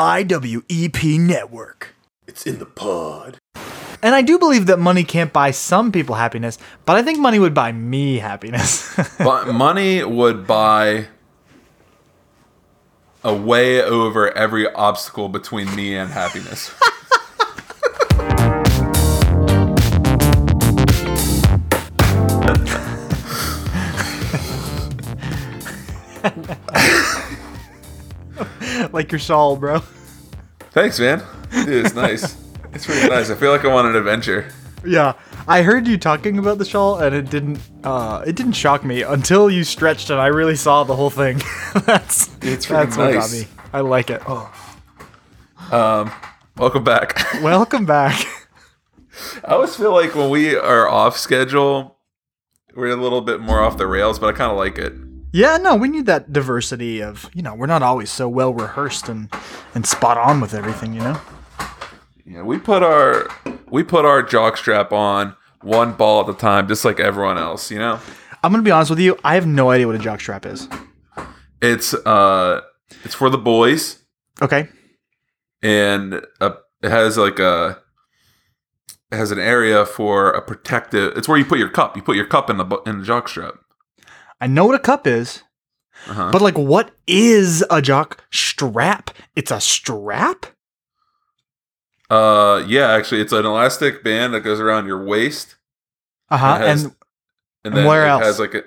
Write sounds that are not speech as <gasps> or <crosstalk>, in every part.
IWEP network. It's in the pod. And I do believe that money can't buy some people happiness, but I think money would buy me happiness. <laughs> But money would buy a way over every obstacle between me and happiness. <laughs> like your shawl, bro. Thanks, man. Dude, it's nice. <laughs> It's really nice. I feel like I want an adventure. Yeah, I heard you talking about the shawl, and it didn't. Uh, it didn't shock me until you stretched, and I really saw the whole thing. <laughs> that's It's that's what got me. I like it. Oh, Um, Welcome back. <laughs> welcome back. I always feel like when we are off schedule, we're a little bit more off the rails, but I kind of like it. Yeah, no, we need that diversity of you know we're not always so well rehearsed and and spot on with everything, you know. Yeah, we put our we put our jock strap on one ball at a time, just like everyone else. You know, I'm gonna be honest with you. I have no idea what a jockstrap is. it's uh, it's for the boys, Okay. and uh it has like a it has an area for a protective. It's where you put your cup. You put your cup in the in the jock strap. I know what a cup is, Uh-huh. but like, what is a jock strap? It's a strap. Uh, yeah, actually, it's an elastic band that goes around your waist. Uh huh. And and And then where it else? has like a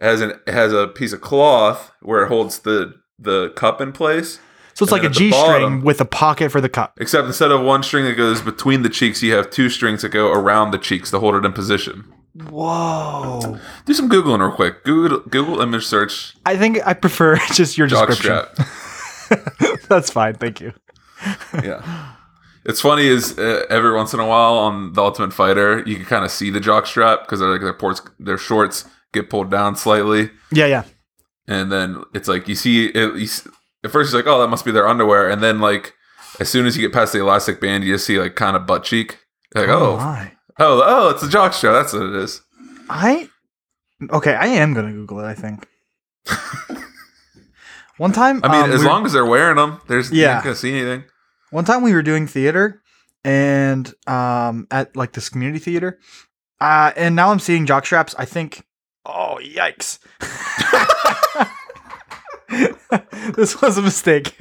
has an has a piece of cloth where it holds the the cup in place. so it's and like a then at the G string with a pocket for the cup. Except instead of one string that goes between the cheeks, you have two strings that go around the cheeks to hold it in position. Whoa. Do some googling real quick. Google Google image search I think I prefer <laughs> just your description. <laughs> That's fine. Thank you. yeah. It's funny is uh, every once in a while on the Ultimate Fighter, you can kind of see the jock strap because they're like their ports, their shorts get pulled down slightly. Yeah, yeah. and then it's like you see it you, at first it's like oh that must be their underwear and then like as soon as you get past the elastic band you just see like kind of butt cheek You're like oh my. Oh oh it's a jock strap that's what it is I okay. I am gonna Google it. I think. <laughs> One time, i mean um, as we were- long as they're wearing them there's you're Yeah. not gonna see anything One time we were doing theater and um at like this community theater. Uh and now I'm seeing jock straps. I think oh yikes. <laughs> <laughs> this was a mistake.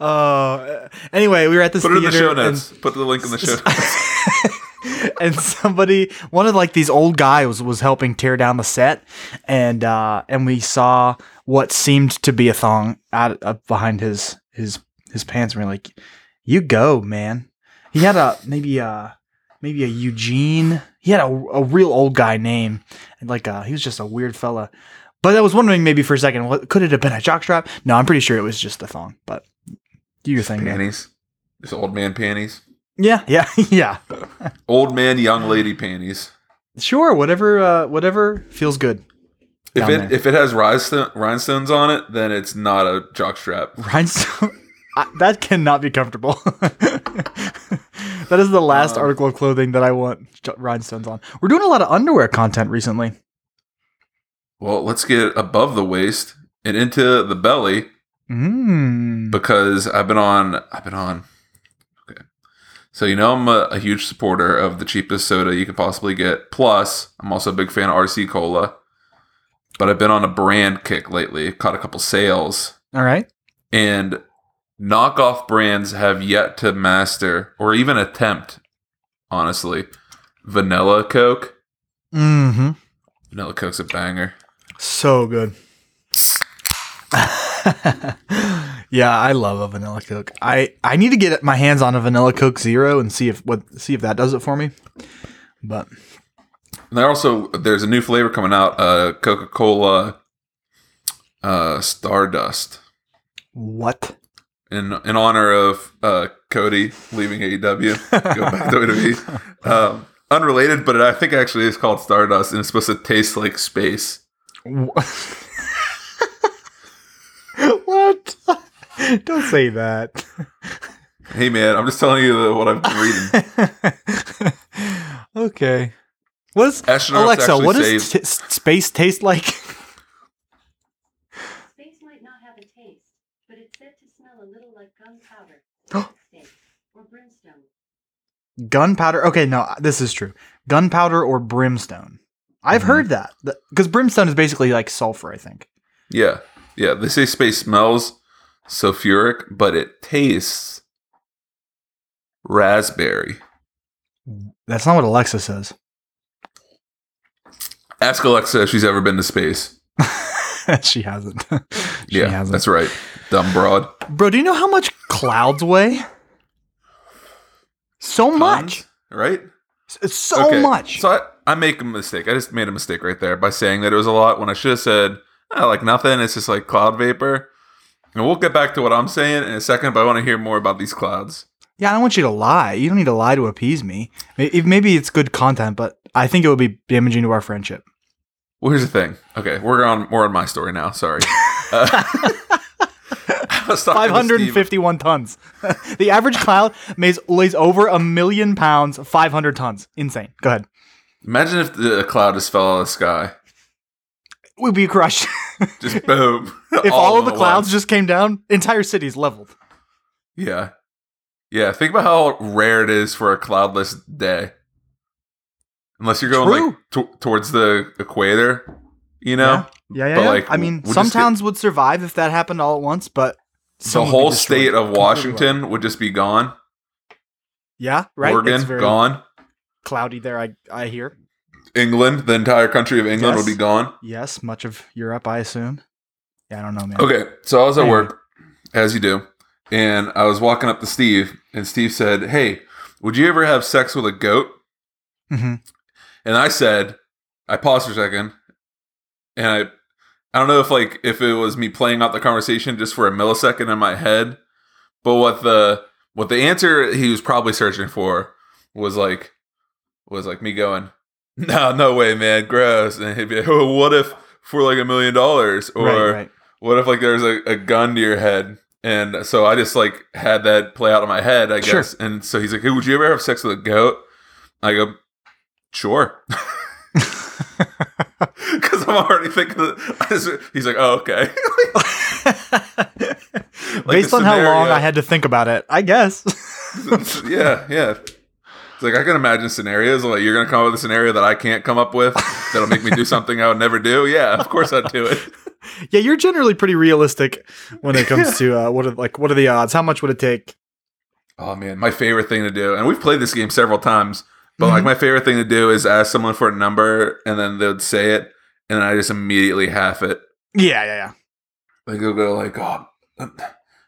Uh anyway, we were at this put it in the theater show and- notes. Put the link in the show notes. <laughs> and somebody one of like these old guys was helping tear down the set and uh and we saw what seemed to be a thong out uh, behind his his his pants and we are like you go man. He had a maybe a maybe a eugene. He had a, a real old guy name and like uh he was just a weird fella. But i was wondering maybe for a second what could it have been a jockstrap? No i'm pretty sure it was just a thong but do your thing man. panties just old man panties yeah yeah <laughs> yeah <laughs> old man young lady panties Sure, whatever uh whatever feels good. if it there. if it has rhinestone, rhinestones on it then it's not a jock strap <laughs> Rhinestone I, that cannot be comfortable. that is the last Um, article of clothing that I want rhinestones on. We're doing a lot of underwear content recently. well let's get above the waist and into the belly Mm. because I've been on. I've been on. Okay, so you know I'm a, a huge supporter of the cheapest soda you could possibly get. Plus, I'm also a big fan of RC Cola. But I've been on a brand kick lately. Caught a couple sales, All right. and knockoff brands have yet to master or even attempt, honestly, vanilla Coke. Mm-hmm. Vanilla Coke's a banger. So good. <laughs> <laughs> yeah, I love a vanilla Coke. I I need to get my hands on a vanilla Coke Zero and see if what see if that does it for me. But And there also there's a new flavor coming out, uh, Coca Cola, uh, Stardust. what? in in honor of uh, Cody leaving AEW, go back to WWE. <laughs> Um, unrelated, but I think actually it's called Stardust, and it's supposed to taste like space. what? <laughs> <laughs> <laughs> Don't say that. Hey man, I'm just telling you what I've been reading. <laughs> okay. What's Astronauts Alexa? What does t- space taste like? Space might not have a taste, but it's said to smell smell a little like gunpowder, <gasps> or brimstone. Gunpowder. Okay, no, this is true. Gunpowder or brimstone. I've Mhm. heard that because brimstone is basically like sulfur. I think. Yeah. Yeah. They say space smells sulfuric, but it tastes raspberry. That's not what Alexa says. Ask Alexa if she's ever been to space. <laughs> she hasn't. <laughs> she yeah, hasn't. that's right. Dumb broad. Bro, do you know how much clouds weigh? So much. Right? It's so Okay, much. So I, I make a mistake. I just made a mistake right there by saying that it was a lot when I should have said, oh, like nothing. It's just like cloud vapor. And we'll get back to what I'm saying in a second, but I want to hear more about these clouds. yeah, I don't want you to lie. You don't need to lie to appease me. Maybe it's good content, but I think it would be damaging to our friendship. Well, here's the thing. Okay, we're on more on my story now. Sorry. <laughs> Uh, <laughs> I was talking to Steve. 551 tons. <laughs> the average cloud weighs, weighs over a million pounds, 500 tons. Insane. Go ahead. Imagine if the cloud just fell out of the sky. We'd be crushed. <laughs> Just boom. <laughs> if all, of the clouds just came down, entire cities leveled. Yeah. Yeah. Think about how rare it is for a cloudless day. Unless you're going like to- towards the equator, you know? Yeah, yeah, But, yeah. like, I mean, we'll some just get- towns would survive if that happened all at once, but The some would be whole state of completely. Washington would just be gone. Yeah, right. Oregon, gone. cloudy there. I I hear. England, the entire country of England Yes. would be gone. Yes, much of Europe, I assume. Yeah, I don't know, man. Okay, so I was at Anyway. work, as you do, and I was walking up to Steve, and Steve said, "Hey, would you ever have sex with a goat?" hmm And I said, I paused for a second, and I, I don't know if like if it was me playing out the conversation just for a millisecond in my head, but what the what the answer he was probably searching for was like was like me going, <laughs> no, no way, man, gross, and he'd be like, oh, what if for like a million dollars, or right, right. what if like there's a, a gun to your head? And so I just like had that play out in my head, I Sure. guess. And so he's like, "Hey, would you ever have sex with a goat?" I go, "Sure," <laughs> <laughs> because I'm already thinking. Just, he's like, "Oh, okay." Based the on how long I had to think about it, I guess. yeah, yeah. It's like I can imagine scenarios like you're gonna come up with a scenario that I can't come up with that'll make me do something I would never do. Yeah, of course I'd do it. <laughs> yeah, you're generally pretty realistic when it comes to uh, what are like what are the odds? How much would it take? Oh man, my favorite thing to do, and we've played this game several times, but like Mhm. my favorite thing to do is ask someone for a number and then they'd say it, and then I just immediately half it. Yeah, yeah, yeah. Like they'll go like, oh,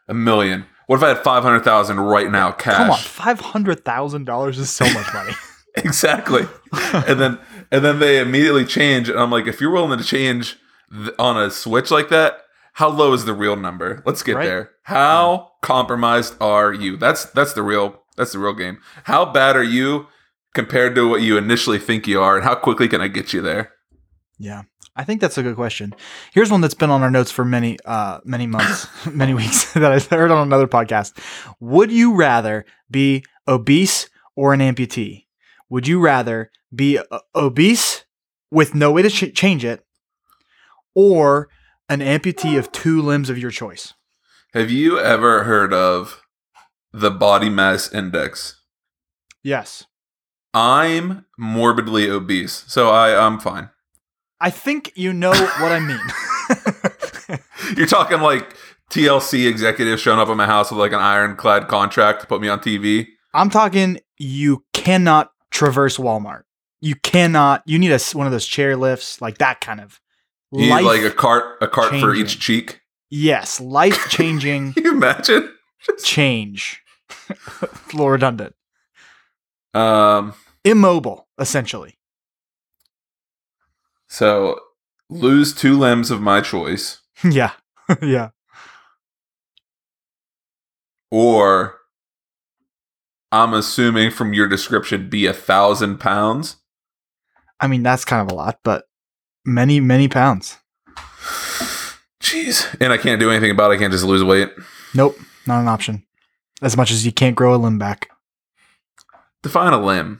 a million. What if I had five hundred thousand right now, cash? Come on, five hundred thousand dollars is so much money. <laughs> <laughs> exactly. and then and then they immediately change, and I'm like, if you're willing to change th- on a switch like that, how low is the real number? Let's get Right. there. How compromised are you? That's that's the real that's the real game. How bad are you compared to what you initially think you are, and how quickly can I get you there? Yeah, I think that's a good question. Here's one that's been on our notes for many, uh, many months, <coughs> <laughs> many weeks <laughs> that I heard on another podcast. Would you rather be obese or an amputee? Would you rather be uh, obese with no way to ch- change it, or an amputee of two limbs of your choice? Have you ever heard of the body mass index? Yes, I'm morbidly obese, so I I'm fine. I think you know what I mean. <laughs> You're talking like TLC executives showing up at my house with like an ironclad contract to put me on TV. I'm talking. You cannot traverse Walmart. You cannot. You need a one of those chair lifts, like that kind of. You need like a cart a cart for each cheek. yes, life changing Can <laughs> you imagine? <laughs> change. a little redundant. Um Immobile, essentially. So lose two limbs of my choice <laughs> yeah, <laughs> yeah. or I'm assuming from your description be a thousand pounds. I mean, that's kind of a lot, but many, many pounds. Jeez. And I can't do anything about it. I can't just lose weight. Nope, not an option. As much as you can't grow a limb back. Define a limb.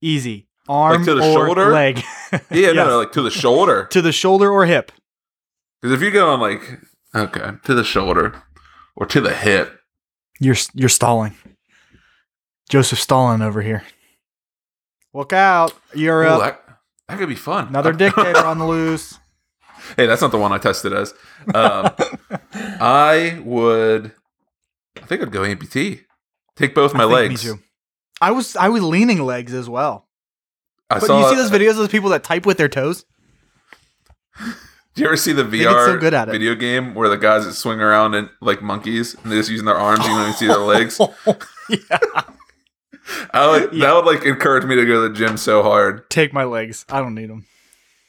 Easy. Arm to the or shoulder? leg. <laughs> Yeah, Yes. no, no, like to the shoulder. to the shoulder or hip. Because if you're going like, okay, to the shoulder, or to the hip. You're you're stalling. Joseph Stalin over here. Look out, Ooh, Europe. that, that could be fun. Another <laughs> dictator on the loose. Hey, that's not the one I tested as. Um, <laughs> I would. I think I'd go amputee. Take both my I legs. Me too. I was I was leaning legs as well. I But saw. you see those videos of those people that type with their toes? Do you ever see the VR so good at it. video game where the guys that swing around and like monkeys and they're just using their arms, you don't even see their <laughs> oh, legs? yeah. I would, Yeah. That would like encourage me to go to the gym so hard. Take my legs. I don't need them.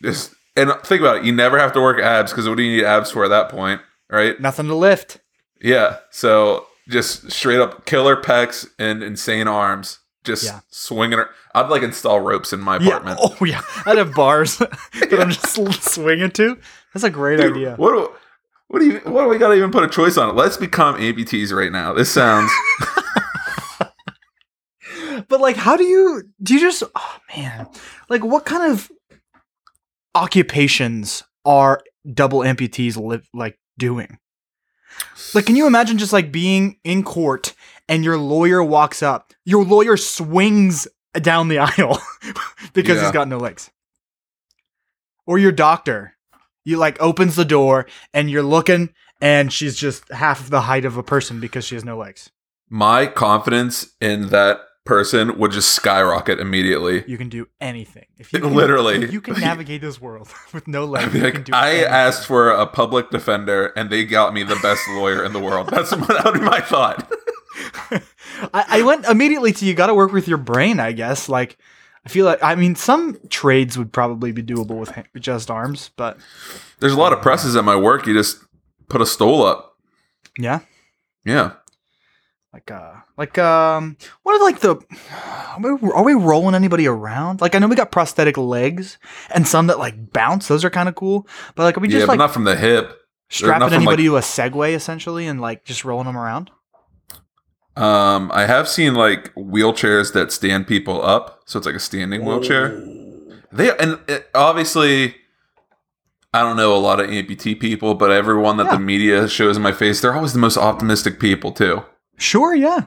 Just and think about it. You never have to work abs because what do you need abs for at that point, right? Nothing to lift. Yeah. So just straight up killer pecs and insane arms. Just Yeah. swinging. ar- I'd like install ropes in my apartment. Yeah. <laughs> Oh yeah. I'd have bars <laughs> that <laughs> I'm just swinging to. That's a great Dude, idea. What do, what do you what do we gotta even put a choice on it? Let's become amputees right now. This sounds But like, how do you do? You just oh man, like what kind of occupations are double amputees live like doing? Like, can you imagine just like being in court and your lawyer walks up, your lawyer swings down the <laughs> aisle because Yeah. he's got no legs, or your doctor, you like opens the door and you're looking and she's just half the height of a person because she has no legs. my confidence in that person would just skyrocket immediately. You can do anything. If <laughs> you can, Literally. if you can navigate this world <laughs> with no legs. I'd you can like, do I anything. asked for a public defender and they got me the best lawyer in the world. That's what that would be my thought. I, I went immediately to you. Got to work with your brain, I guess. Like, I feel like I mean, some trades would probably be doable with, ha- with just arms, but There's a lot of presses at my work. You just put a stole up. yeah, Yeah. like uh, like um, what are like the? Are we, are we rolling anybody around? Like, I know we got prosthetic legs and some that like bounce. Those are kind of cool. But like, are we yeah, just but like not from the hip. strapping not from, anybody to a Segway essentially and like just rolling them around? Um, I have seen like wheelchairs that stand people up, so it's like a standing wheelchair. They and it, obviously, I don't know a lot of amputee people, but everyone that Yeah. the media shows in my face, they're always the most optimistic people too. Sure, yeah.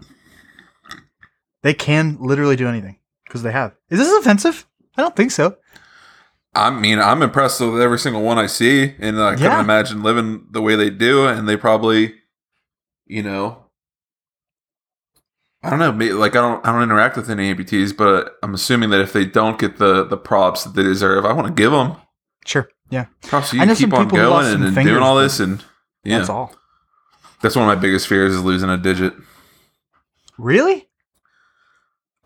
They can literally do anything because they have. Is this offensive? I don't think so. I mean, I'm impressed with every single one I see, and I couldn't Yeah. imagine living the way they do. And they probably, you know, I don't know. Like I don't, I don't interact with any amputees, but I'm assuming that if they don't get the the props that they deserve, I want to give them Sure, yeah. props. to I know keep some on going and, and fingers, doing all this, and yeah, That's all. that's one of my biggest fears is losing a digit. Really?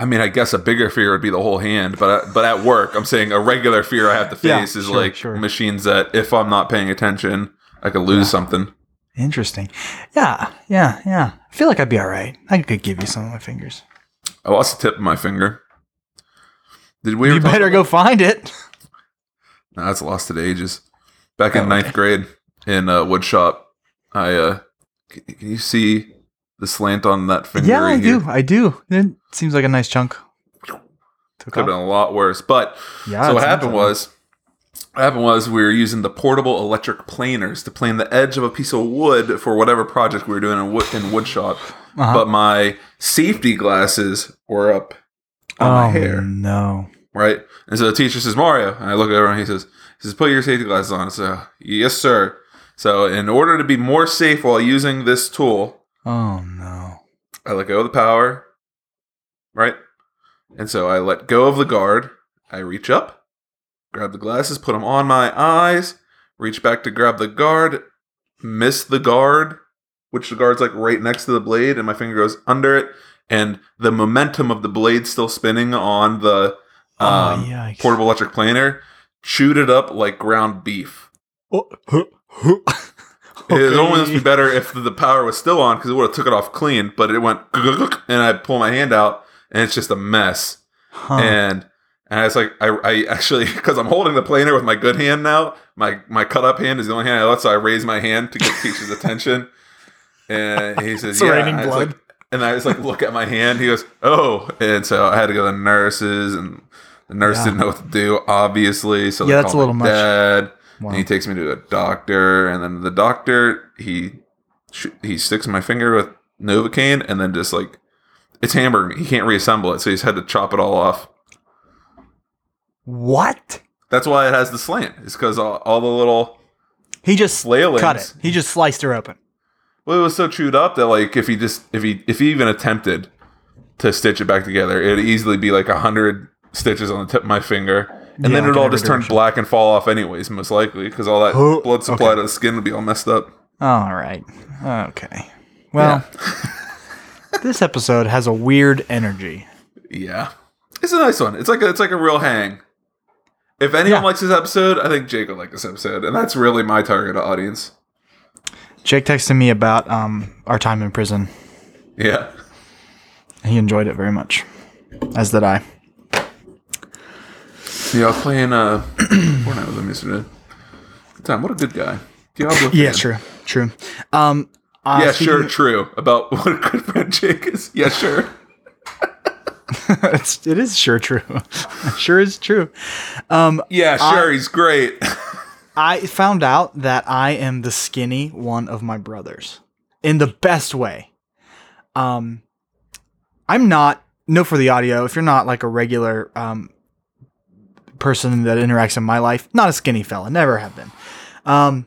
I mean, I guess a bigger fear would be the whole hand, but but at work, I'm saying a regular fear I have to Yeah, face is sure, like sure. machines that if I'm not paying attention, I could lose Yeah. something. Interesting. Yeah, yeah, yeah. I feel like I'd be all right. I could give you some of my fingers. I lost the tip of my finger. Did we? you better go find it. No, that's lost to the ages. Back in Oh, ninth okay. grade in uh, wood shop, I uh, can, can you see the slant on that finger? yeah, I here? do. I do. It seems like a nice chunk. Took Could have been a lot worse, but Yeah. so what happened was what happened was we were using the portable electric planers to plane the edge of a piece of wood for whatever project we were doing in wood in wood shop. Uh-huh. But my safety glasses were up on oh my hair, no. right? And so the teacher says, Mario, and I look over and he says, he says, put your safety glasses on. So yes, sir. So in order to be more safe while using this tool, Oh no. I let go of the power, right? And so I let go of the guard. I reach up, grab the glasses, put them on my eyes, reach back to grab the guard, miss the guard, which the guard's like right next to the blade, and my finger goes under it, and the momentum of the blade still spinning on the Oh, um, yikes. portable electric planer chewed it up like ground beef. Oh, huh, huh. It would almost be better if the power was still on because it would have took it off clean, but it went and I pull my hand out and it's just a mess. Huh. And and I was like, I, I actually <laughs> because I'm holding the planer with my good hand now. My my cut up hand is the only hand I let, so I raise my hand to get teacher's attention. And he says, It's "Yeah." raining And I was blood. like- and I was like, look at my hand. He goes, "Oh," and so I had to go to the nurses, and the nurse Yeah. didn't know what to do, obviously. So Yeah, that's a little much. Dad, Wow. and he takes me to a doctor, and then the doctor he he sticks my finger with Novocaine and then just like it's hamburger. He can't reassemble it, so he's had to chop it all off. What? That's why it has the slant. It's because all, all the little He just Flailings. cut it. He just sliced her open. well, it was so chewed up that like if he just if he if he even attempted to stitch it back together, it'd easily be like a hundred stitches on the tip of my finger, and Yeah, then it'd all just turn black and fall off anyways, most likely because all that Oh, blood supply okay. to the skin would be all messed up. All right. Okay. Well, <laughs> this episode has a weird energy. Yeah, it's a nice one. It's like a, it's like a real hang. If anyone Yeah. likes this episode, I think Jake will like this episode, and that's really my target audience. Jake texted me about um, our time in prison. Yeah, He enjoyed it very much, as did I. yeah. I was playing uh, <clears throat> Fortnite with him yesterday. Good time. What a good guy. Diablo. Yeah, true, true. Um, uh, Yeah, sure, true. About <laughs> what a good friend Jake is. Yeah, sure. <laughs> it's, it is sure true. <laughs> sure is true. Yeah, sure. he's great. <laughs> I found out that I am the skinny one of my brothers in the best way. Um, I'm not. No, for the audio. If you're not like a regular um person that interacts in my life, not a skinny fella. Never have been. Um,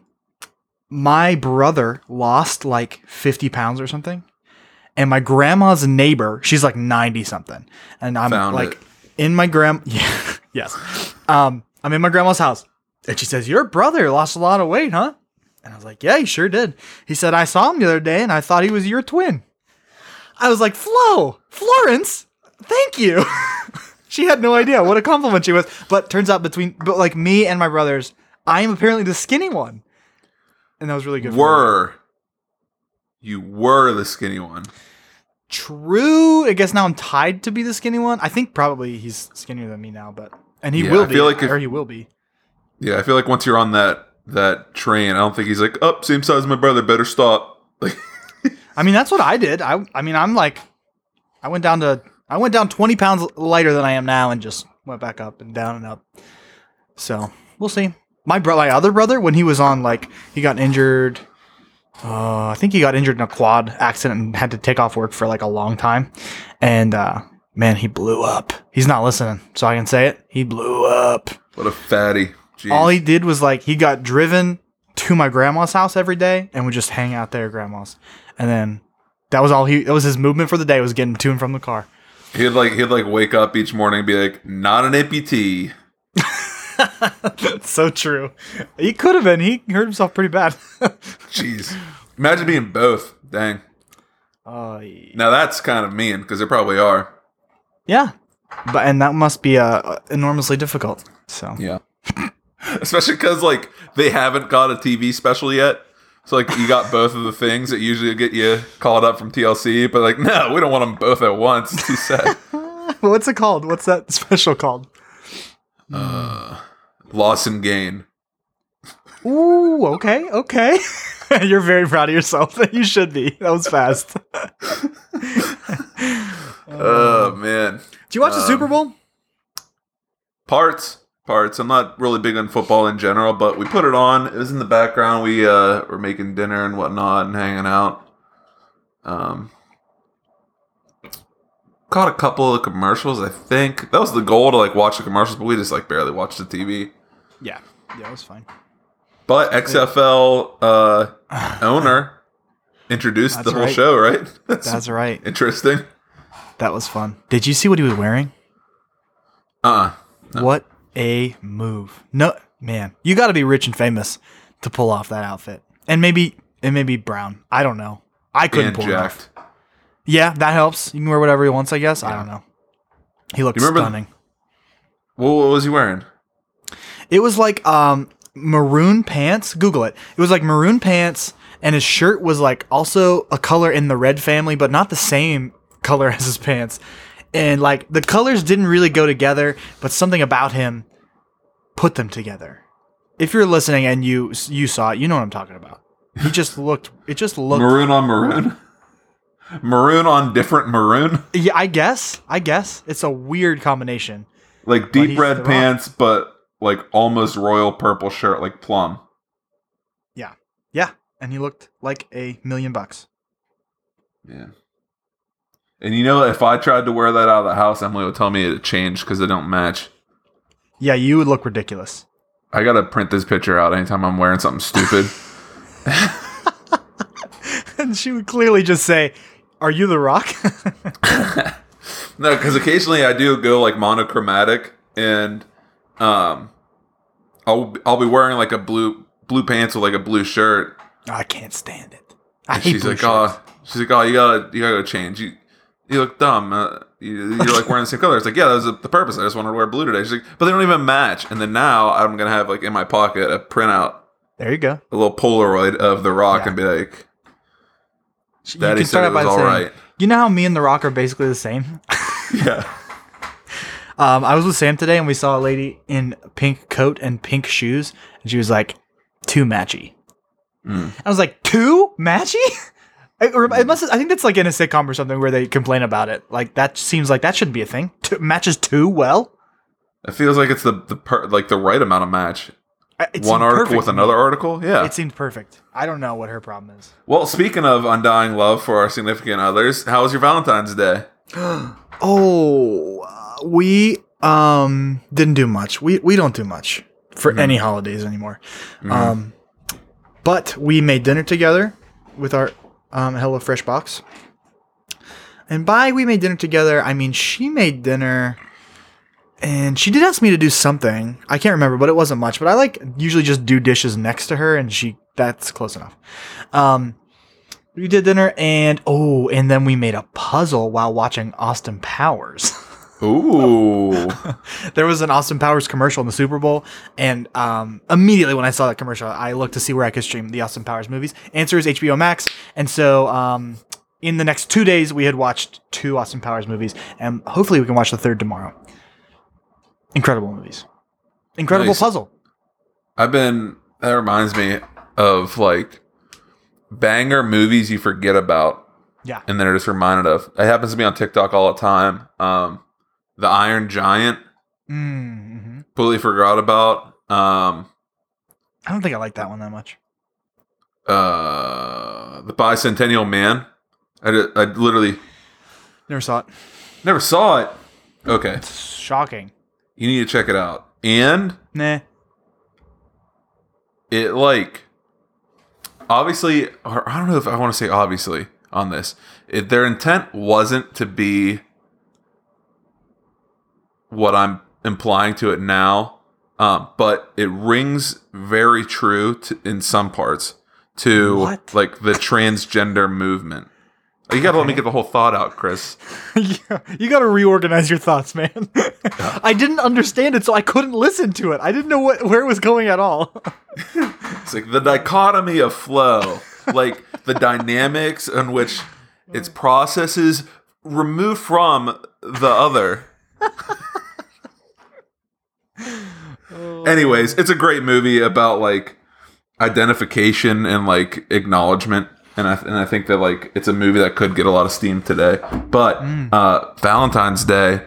my brother lost like 50 pounds or something, and my grandma's neighbor, she's like 90 something, and I'm Found like it. in my grand. <laughs> Yeah, yes. Um, I'm in my grandma's house. And she says, Your brother lost a lot of weight, huh? And I was like, Yeah, he sure did. He said, I saw him the other day and I thought he was your twin. I was like, Flo, Florence, thank you. <laughs> she had no idea what a compliment she was. But turns out between but like me and my brothers, I am apparently the skinny one. And that was really good. were you were the skinny one? True. I guess now I'm tied to be the skinny one. I think probably he's skinnier than me now, but and he Yeah, will I be, feel like if- or he will be. Yeah, I feel like once you're on that that train, I don't think he's like, "Up, same size as my brother. Better stop." <laughs> Like, <laughs> I mean, that's what I did. I, I mean, I'm like, I went down to, I went down 20 pounds lighter than I am now and just went back up and down and up. So we'll see. My bro, my other brother, when he was on, like, he got injured. Uh, I think he got injured in a quad accident and had to take off work for like a long time. And, uh, man, he blew up. He's not listening, so I can say it. He blew up. what a fatty. Jeez. All he did was like he got driven to my grandma's house every day and would just hang out there at grandma's. And then that was all he that was his movement for the day was getting to and from the car. he'd like he'd like wake up each morning and be like, "Not an amputee." <laughs> <laughs> So true. He could have been. He hurt himself pretty bad. <laughs> Jeez, imagine being both. Dang. uh, Now that's kind of mean because they probably are. yeah. But and that must be uh, enormously difficult. So Yeah. <laughs> Especially because like they haven't got a TV special yet. So like you got both of the things that usually get you called up from TLC, but like no, we don't want them both at once. It's too sad. what's it called? What's that special called? Loss and gain. Ooh, okay, okay. <laughs> You're very proud of yourself. <laughs> you should be. That was fast. <laughs> Oh man, Did you watch the Super Bowl? parts, parts. I'm not really big on football in general, but we put it on. It was in the background. We uh were making dinner and whatnot and hanging out. Um, caught a couple of commercials. I think that was the goal to like watch the commercials, but we just like barely watched the TV. Yeah. Yeah, it was fine. But XFL uh, owner introduced That's the whole right. show, right? <laughs> That's, That's right. interesting. That was fun. Did you see what he was wearing? Uh What a move. No, man, you got to be rich and famous to pull off that outfit. And maybe it may be brown. I don't know. I couldn't and pull it off. Yeah, that helps. You can wear whatever he wants, I guess. I don't know. He looked stunning. Well, what was he wearing? It was like um maroon pants. Google it. It was like maroon pants and his shirt was like also a color in the red family, but not the same color <laughs> as his pants. And like the colors didn't really go together, but something about him put them together. If you're listening and you you saw it, you know what I'm talking about. He <laughs> just looked it just looked Maroon on maroon. maroon on different maroon. Yeah, I guess. I guess. It's a weird combination. Like deep red pants, but like almost royal purple shirt, like plum. Yeah. Yeah. And he looked like a million bucks. Yeah. And you know, if I tried to wear that out of the house, Emily would tell me it changed because they don't match. Yeah, you would look ridiculous. I gotta print this picture out anytime I'm wearing something stupid. <laughs> and she would clearly just say, "Are you the Rock?" <laughs> <laughs> no, because occasionally I do go like monochromatic, and um, I'll I'll be wearing like a blue blue pants with like a blue shirt. I can't stand it. I hate she's blue like, shirts. oh, she's like, oh, you gotta you gotta go change. You you look dumb. Uh, you, you're like wearing the same color. It's like, yeah, that was the purpose. I just wanted to wear blue today. She's like, but they don't even match. And then now I'm gonna have like in my pocket a printout, There you go. a little Polaroid of the Rock, Yeah. and be like, You Daddy can said it out by was all saying, right. You know how me and the Rock are basically the same. <laughs> Yeah. Um, I was with Sam today, and we saw a lady in a pink coat and pink shoes, and she was like, "Too matchy." Mm. I was like, "Too matchy?" <laughs> I, it must. I think that's like in a sitcom or something where they complain about it. Like that seems like that shouldn't be a thing. Two, matches too well. It feels like it's the the per, like the right amount of match. It One article perfect with another article. Yeah. It seemed perfect. I don't know what her problem is. well, speaking of undying love for our significant others, how was your Valentine's Day? <gasps> Oh, we um didn't do much. We we don't do much for any holidays anymore. Um, but we made dinner together with our um Hello Fresh box. And by we made dinner together, I mean she made dinner and she did ask me to do something. I can't remember, but it wasn't much. But I like usually just do dishes next to her and she that's close enough. Um we did dinner and oh, and then we made a puzzle while watching Austin Powers. <laughs> Ooh. <laughs> there was an Austin Powers commercial in the Super Bowl, and um, immediately when I saw that commercial, I looked to see where I could stream the Austin Powers movies. Answer is HBO Max, and so um, in the next two days, we had watched two Austin Powers movies, and hopefully we can watch the third tomorrow. Incredible movies, incredible Nice. puzzle. I've been. That reminds me of like banger movies you forget about, Yeah, and then are just reminded of. It happens to me on TikTok all the time. Um, the Iron Giant, mm-hmm. completely forgot about. Um, I don't think I like that one that much. uh, the Bicentennial Man. I, I literally Never saw it. never saw it. Okay, It's shocking. you need to check it out. And Nah. it like obviously or i don't know if i want to say obviously on this it, their intent wasn't to be what i'm implying to it now um, but it rings very true to, in some parts to What? like the transgender movement you gotta let me get the whole thought out chris <laughs> Yeah, you got to reorganize your thoughts, man. <laughs> I didn't understand it, so I couldn't listen to it. I didn't know what where it was going at all. <laughs> It's like the dichotomy of flow, like the dynamics in which its processes removed from the other. Anyways, it's a great movie about like identification and like acknowledgement. And I, and I think that like it's a movie that could get a lot of steam today. But uh, Valentine's Day,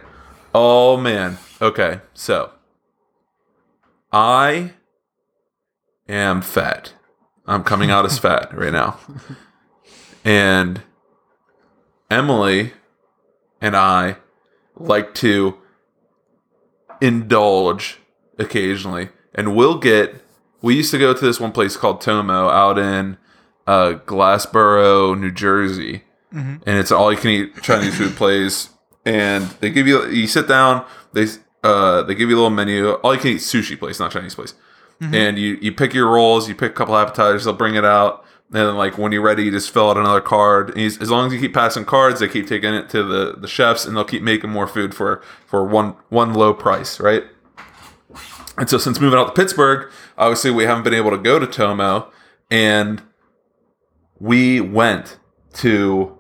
oh man. Okay, so I am fat. I'm coming out as fat right now. <laughs> And Emily and I like to indulge occasionally. And we'll get we used to go to this one place called Tomo out in uh, Glassboro, New Jersey. And it's all you can eat Chinese food place. And they give you you sit down, they uh, they give you a little menu, all you can eat sushi place, not Chinese place and you you pick your rolls, you pick a couple appetizers, they'll bring it out, and then like when you're ready, you just fill out another card. And as long as you keep passing cards, they keep taking it to the the chefs, and they'll keep making more food for for one one low price, right? And so since moving out to Pittsburgh, obviously we haven't been able to go to Tomo, and we went to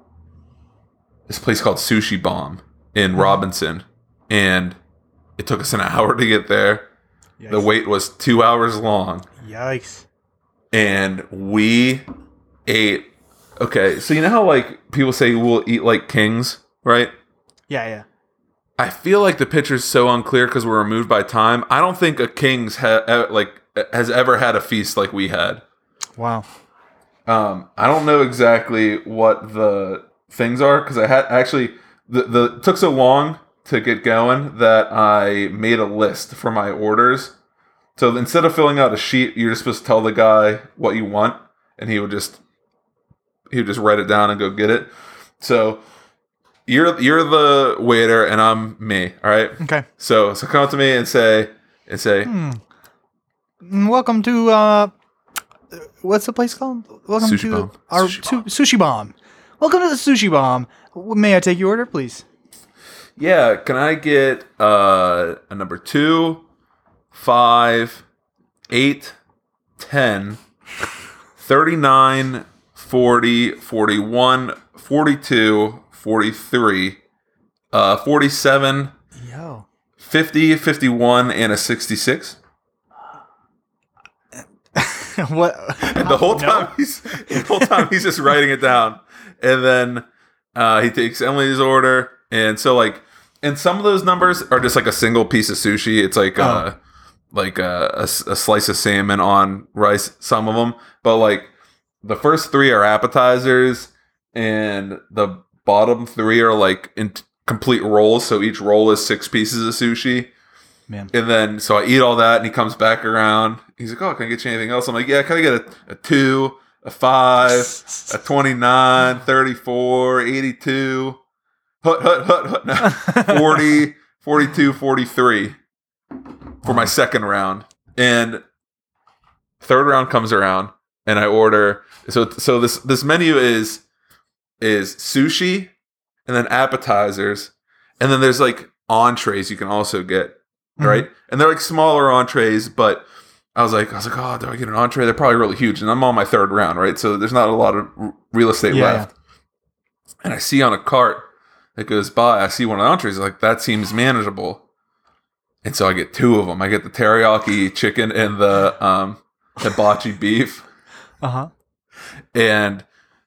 this place called Sushi Bomb in mm-hmm. Robinson, and it took us an <laughs> hour to get there. The wait was two hours long, Yikes. and we ate. Okay, so you know how like people say we'll eat like kings, right? Yeah, yeah. I feel like the picture's so unclear because we're removed by time. I don't think a king's ha- like has ever had a feast like we had. Wow. Um, I don't know exactly what the things are because I had actually the the took so long to get going that I made a list for my orders. So instead of filling out a sheet, you're just supposed to tell the guy what you want, and he would just he would just write it down and go get it. So you're you're the waiter and I'm me. All right. Okay. So so come up to me and say and say Mm, Welcome to uh, what's the place called? Welcome Sushi to Bomb. our Sushi Bomb. sushi bomb. Welcome to the sushi bomb. May I take your order, please? Yeah, can I get uh, a number two, five, eight, 10, 39, 40, 41, 42, 43, uh, 47, Yo. 50, 51, and a 66? <laughs> what? And the whole time he's the whole time he's just writing it down, and then uh, he takes Emily's order, and so like, and some of those numbers are just like a single piece of sushi. It's like uh, like a a slice of salmon on rice. Some of them, but like the first three are appetizers, and the bottom three are like in complete rolls. So each roll is six pieces of sushi. Man. And then, so I eat all that, and he comes back around. He's like, "Oh, can I get you anything else?" I'm like, "Yeah, can I get a, a two, a five, a <laughs> 29, 34, 82, hut, hut, hut, hut, no, 40, 42, 43 for my second round. And third round comes around, and I order. So, so this this menu is is sushi, and then appetizers, and then there's like entrees you can also get right? And they're like smaller entrees, but I was like, I was like, oh, do I get an entree? They're probably really huge, and I'm on my third round, right? So there's not a lot of real estate Yeah, left. And I see on a cart that goes by, I see one of the entrees, like that seems manageable, and so I get two of them. I get the teriyaki chicken and the um, hibachi beef, <laughs> Uh huh. and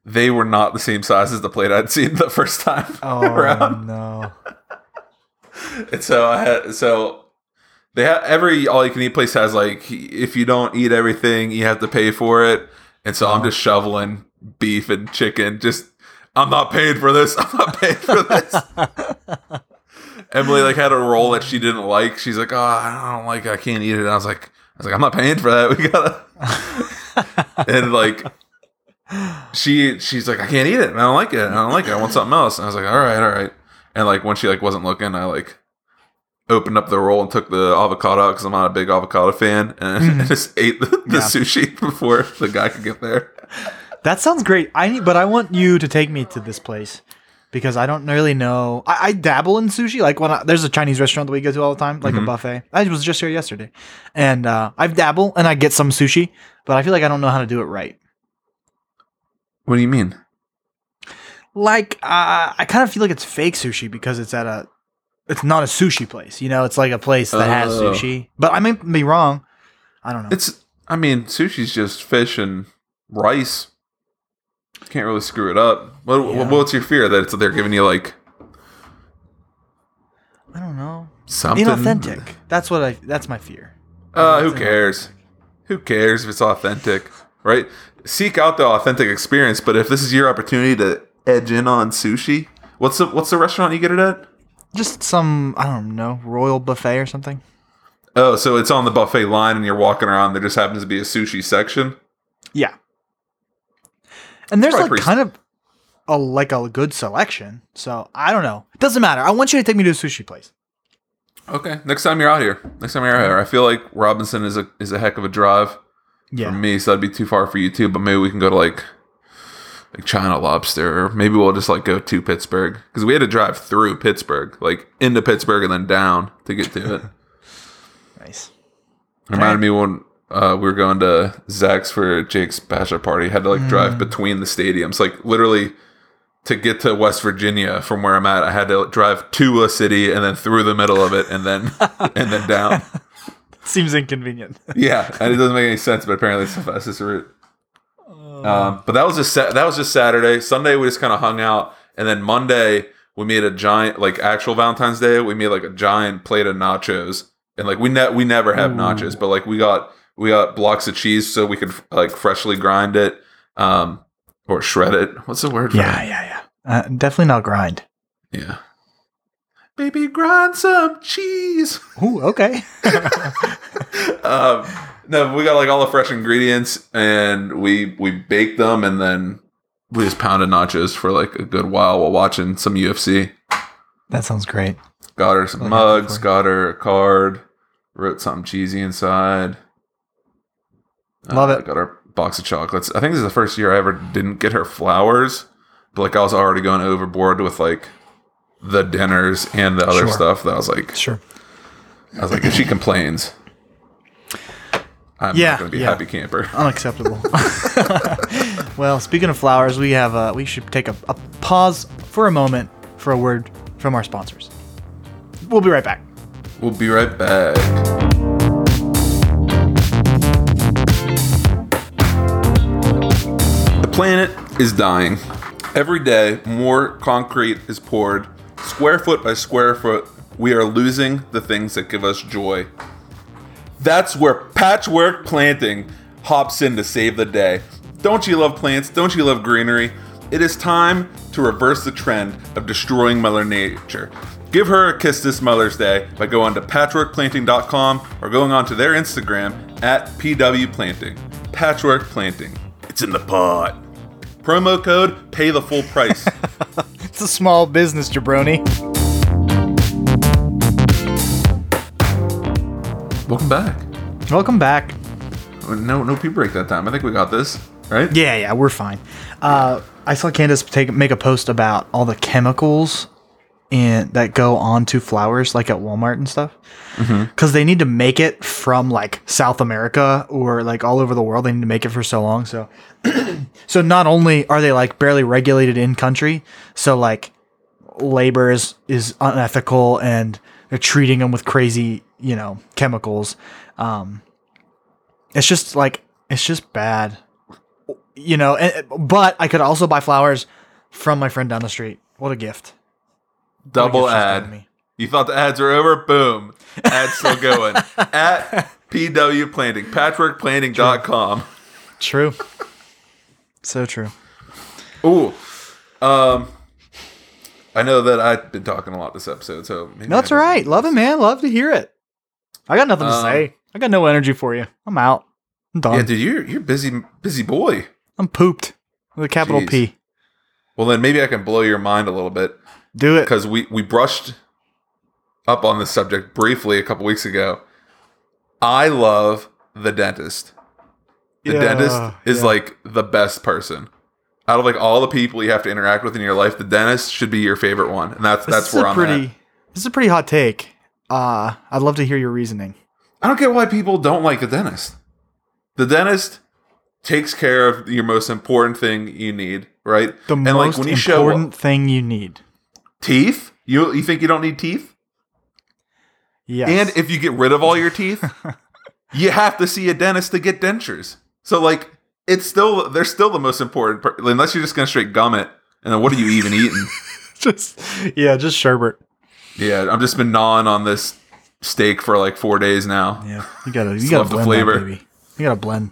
they were not the same size as the plate I'd seen the first time <laughs> Oh around. no. And so I had so they have every all you can eat place has like if you don't eat everything you have to pay for it. And so I'm uh-huh. just shoveling beef and chicken. Just I'm not paying for this. <laughs> I'm not paying for this. <laughs> Emily like had a roll that she didn't like. She's like, oh, I don't like it. I can't eat it. And I was like, I was like, I'm not paying for that. We gotta. and like, she she's like, I can't eat it. I don't like it. I don't like it. I want something else. And I was like, all right, all right. And like when she like wasn't looking, I like opened up the roll and took the avocado out because I'm not a big avocado fan, and <laughs> just ate the, the. Yeah. sushi <laughs> before the guy could get there. That sounds great. I need, but I want you to take me to this place because I don't really know. I, I dabble in sushi. Like when I, there's a Chinese restaurant that we go to all the time, like Mm-hmm. a buffet. I was just here yesterday, and uh, I've dabble and I get some sushi, but I feel like I don't know how to do it right. What do you mean? Like uh, I kind of feel like it's fake sushi because it's at a, it's not a sushi place. You know, it's like a place that has Oh. sushi. But I may be wrong. I don't know. It's I mean sushi's just fish and rice. Can't really screw it up. What, Yeah. What's your fear that it's, they're giving you like I don't know. something Inauthentic. That's what I. That's my fear. Uh, who cares? Who cares if it's authentic, right? Seek out the authentic experience. But if this is your opportunity to edge in on sushi, what's the what's the restaurant you get it at? Just some I don't know royal buffet or something. Oh, so it's on the buffet line, and you're walking around. There just happens to be a sushi section. Yeah. And there's like pretty- kind of a like a good selection. So I don't know. It doesn't matter. I want you to take me to a sushi place. Okay, next time you're out here, next time you're out here, I feel like Robinson is a is a heck of a drive Yeah. for me, so that'd be too far for you too. But maybe we can go to like like China Lobster, or maybe we'll just like go to Pittsburgh because we had to drive through Pittsburgh, like into Pittsburgh and then down to get to it. <laughs> Nice. Reminded me when uh, we were going to Zach's for Jake's bachelor party. Had to like Mm. drive between the stadiums, like literally to get to West Virginia from where I'm at. I had to drive to a city and then through the middle of it and then <laughs> and then down. Seems inconvenient. <laughs> Yeah, and it doesn't make any sense, but apparently it's the fastest route. Um, but that was just that was just Saturday. Sunday we just kind of hung out, and then Monday we made a giant like actual Valentine's Day. We made like a giant plate of nachos, and like we ne- we never have nachos, but like we got we got blocks of cheese so we could like freshly grind it. um, or shred it. What's the word? For Yeah, that? yeah, yeah. Uh, definitely not grind. yeah. Baby, grind some cheese. Ooh, okay. <laughs> um, no, we got like all the fresh ingredients, and we we baked them, and then we just pounded nachos for like a good while while watching some UFC. that sounds great. Got her some Really mugs, got her a card, wrote something cheesy inside. Love Uh, it. Got her box of chocolates. I think this is the first year I ever didn't get her flowers, but like I was already going overboard with like the dinners and the other Sure. stuff. That I was like, Sure. I was like, if she complains, I'm Yeah, not going to be a yeah. happy camper. <laughs> Unacceptable. <laughs> well, speaking of flowers, we have uh, we should take a, a pause for a moment for a word from our sponsors. We'll be right back. We'll be right back. The planet is dying. Every day, more concrete is poured. Square foot by square foot, we are losing the things that give us joy. That's where patchwork planting hops in to save the day. Don't you love plants? Don't you love greenery? It is time to reverse the trend of destroying Mother Nature. Give her a kiss this Mother's Day by going to patchworkplanting.com or going onto their Instagram at pwplanting. Patchwork Planting. It's in the pot. Promo code pay the full price. <laughs> It's a small business, jabroni. Welcome back. Welcome back. No, no pee break that time. I think we got this, right? Yeah, yeah, we're fine. Uh, I saw Candace take make a post about all the chemicals in that go onto flowers, like at Walmart and stuff, because they need to make it from like South America or like all over the world. They need to make it for so long. So, <clears throat> so not only are they like barely regulated in country, so like labor is is unethical and they're treating them with crazy, you know, chemicals. Um, it's just like it's just bad you know, and, but I could also buy flowers from my friend down the street. What a gift. Double gift she's given ad. You thought the ads were over? Boom. Ads still going. <laughs> At PW Planting, patchworkplanting.com. True. so true. Ooh. Um, I know that I've been talking a lot this episode, so maybe No, that's all right. Love it, man. Love to hear it. I got nothing to Um, say. I got no energy for you. I'm out. I'm done. Yeah, dude, you're you're busy busy boy. I'm pooped with a capital Jeez. P. Well, then maybe I can blow your mind a little bit Do it. because we we brushed up on this subject briefly a couple weeks ago. I love the dentist. The Yeah, dentist is yeah. like the best person. Out of like all the people you have to interact with in your life, the dentist should be your favorite one, and that's This that's where I'm pretty. at. This is a pretty hot take. Uh, I'd love to hear your reasoning. I don't get why people don't like the dentist. The dentist takes care of your most important thing you need, right? The and most like when you show important thing you need. Teeth, you you think you don't need teeth? Yes. And if you get rid of all your teeth, <laughs> you have to see a dentist to get dentures. So like it's still they're still the most important part, unless you're just gonna straight gum it. And then what are you even eating? <laughs> just yeah, just sherbet. yeah, I've just been gnawing on this steak for like four days now. Yeah, you gotta you gotta love the blend flavor. that baby. You gotta blend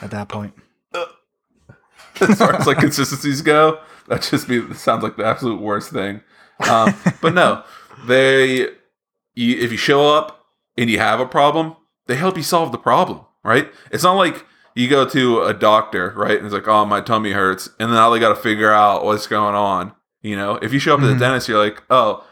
at that point. <laughs> as far as like consistencies go. That just be sounds like the absolute worst thing. Um, but no, they you, if you show up and you have a problem, they help you solve the problem. Right? It's not like you go to a doctor, right? And it's like, oh, my tummy hurts, and then now they got to figure out what's going on. You know, if you show up to Mhm. the dentist, you're like, oh,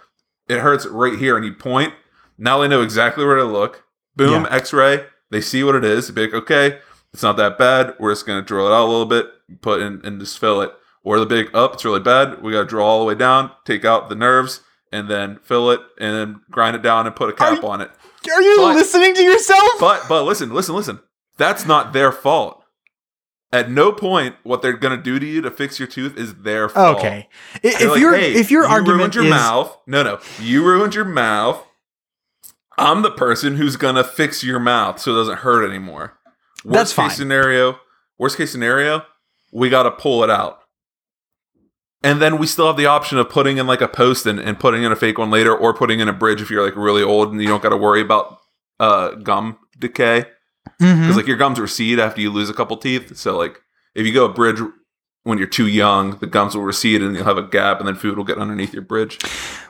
it hurts right here, and you point. Now they know exactly where to look. Boom, Yeah. X-ray. They see what it is. They be like, okay, it's not that bad. We're just gonna drill it out a little bit, put in and just fill it. Or the big up, it's really bad. We gotta drill all the way down, take out the nerves, and then fill it, and then grind it down and put a cap Are- on it. Are you But- listening to yourself? But but listen, listen, listen. That's not their fault. At no point, what they're gonna do to you to fix your tooth is their fault. okay. I- They're If like, your "Hey, if your you argument ruined your is mouth, no, no, you ruined your mouth. I'm the person who's gonna fix your mouth so it doesn't hurt anymore. Worst That's case fine. scenario. Worst case scenario, we got to pull it out, and then we still have the option of putting in like a post and, and putting in a fake one later, or putting in a bridge if you're like really old and you don't got to worry about uh, gum decay because like your gums recede after you lose a couple teeth. So like if you go a bridge when you're too young, the gums will recede and you'll have a gap, and then food will get underneath your bridge.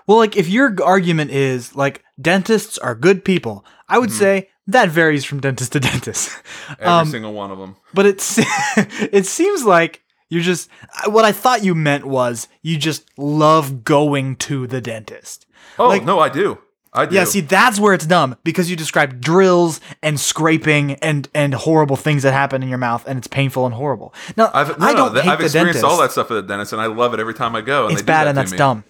Well, like if your argument is like dentists are good people, I would Mhm. say that varies from dentist to dentist. Every Um, single one of them. But it's <laughs> it seems like you're just what I thought you meant was you just love going to the dentist. Oh like- no, I do. I do. Yeah, see that's where it's dumb because you describe drills and scraping and and horrible things that happen in your mouth and it's painful and horrible. Now I've, no, I no, don't th- hate I've the experienced dentist. all that stuff at the dentist, and I love it every time I go. And it's bad that and that's me. dumb.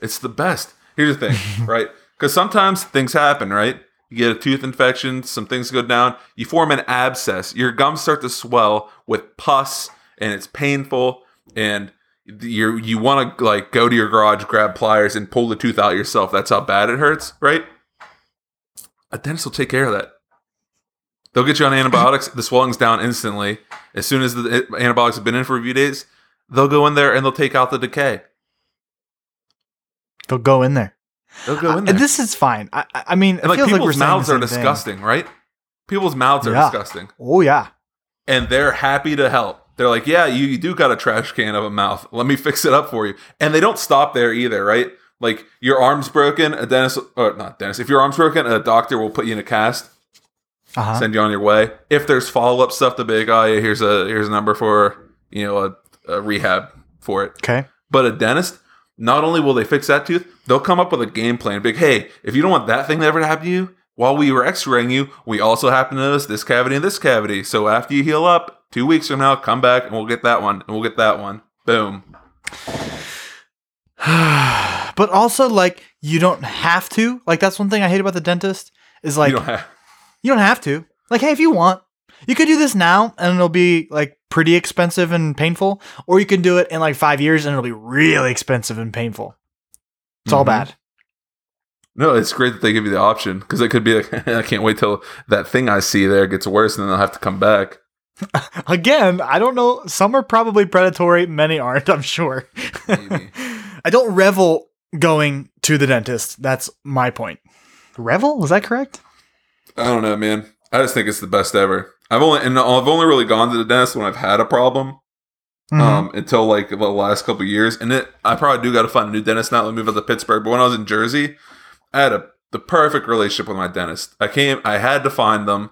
It's the best. Here's the thing, <laughs> right? Because sometimes things happen, right? You get a tooth infection, some things go down, you form an abscess, your gums start to swell with pus, and it's painful, and you you want to like go to your garage, grab pliers, and pull the tooth out yourself. That's how bad it hurts, right? A dentist will take care of that. They'll get you on antibiotics. the swelling's down instantly. As soon as the antibiotics have been in for a few days, they'll go in there and they'll take out the decay. They'll go in there. They'll go in Uh, there. this is fine. I, I I mean, like feels like we're people's mouths are same thing. disgusting, right? People's mouths are Yeah. disgusting. Oh yeah. And they're happy to help. They're like, yeah, you, you do got a trash can of a mouth. Let me fix it up for you. And they don't stop there either, right? Like your arm's broken, a dentist or not dentist. If your arm's broken, a doctor will put you in a cast, Uh-huh. send you on your way. If there's follow up stuff, the big oh, yeah, here's a here's a number for you know a, a rehab for it. Okay. But a dentist, not only will they fix that tooth, they'll come up with a game plan. Big, hey, if you don't want that thing to ever happen to you, while we were x-raying you, we also happen to notice this cavity and this cavity. So after you heal up, two weeks from now, come back and we'll get that one and we'll get that one. Boom. <sighs> but also like you don't have to. Like that's one thing I hate about the dentist is like you don't have you don't have to. Like hey, if you want, you could do this now and it'll be like pretty expensive and painful, or you can do it in like 5 years and it'll be really expensive and painful. It's all Mhm. bad. No, it's great that they give you the option because it could be like, <laughs> I can't wait till that thing I see there gets worse and then I'll have to come back. <laughs> Again, I don't know. Some are probably predatory, many aren't, I'm sure. Maybe. <laughs> I don't revel going to the dentist. That's my point. Revel? Was that correct? I don't know, man. I just think it's the best ever. I've only and I've only really gone to the dentist when I've had a problem. Mhm. um, until like the last couple of years. And it, I probably do got to find a new dentist now. Let me move out to Pittsburgh. But when I was in Jersey, I had a the perfect relationship with my dentist. I came, I had to find them,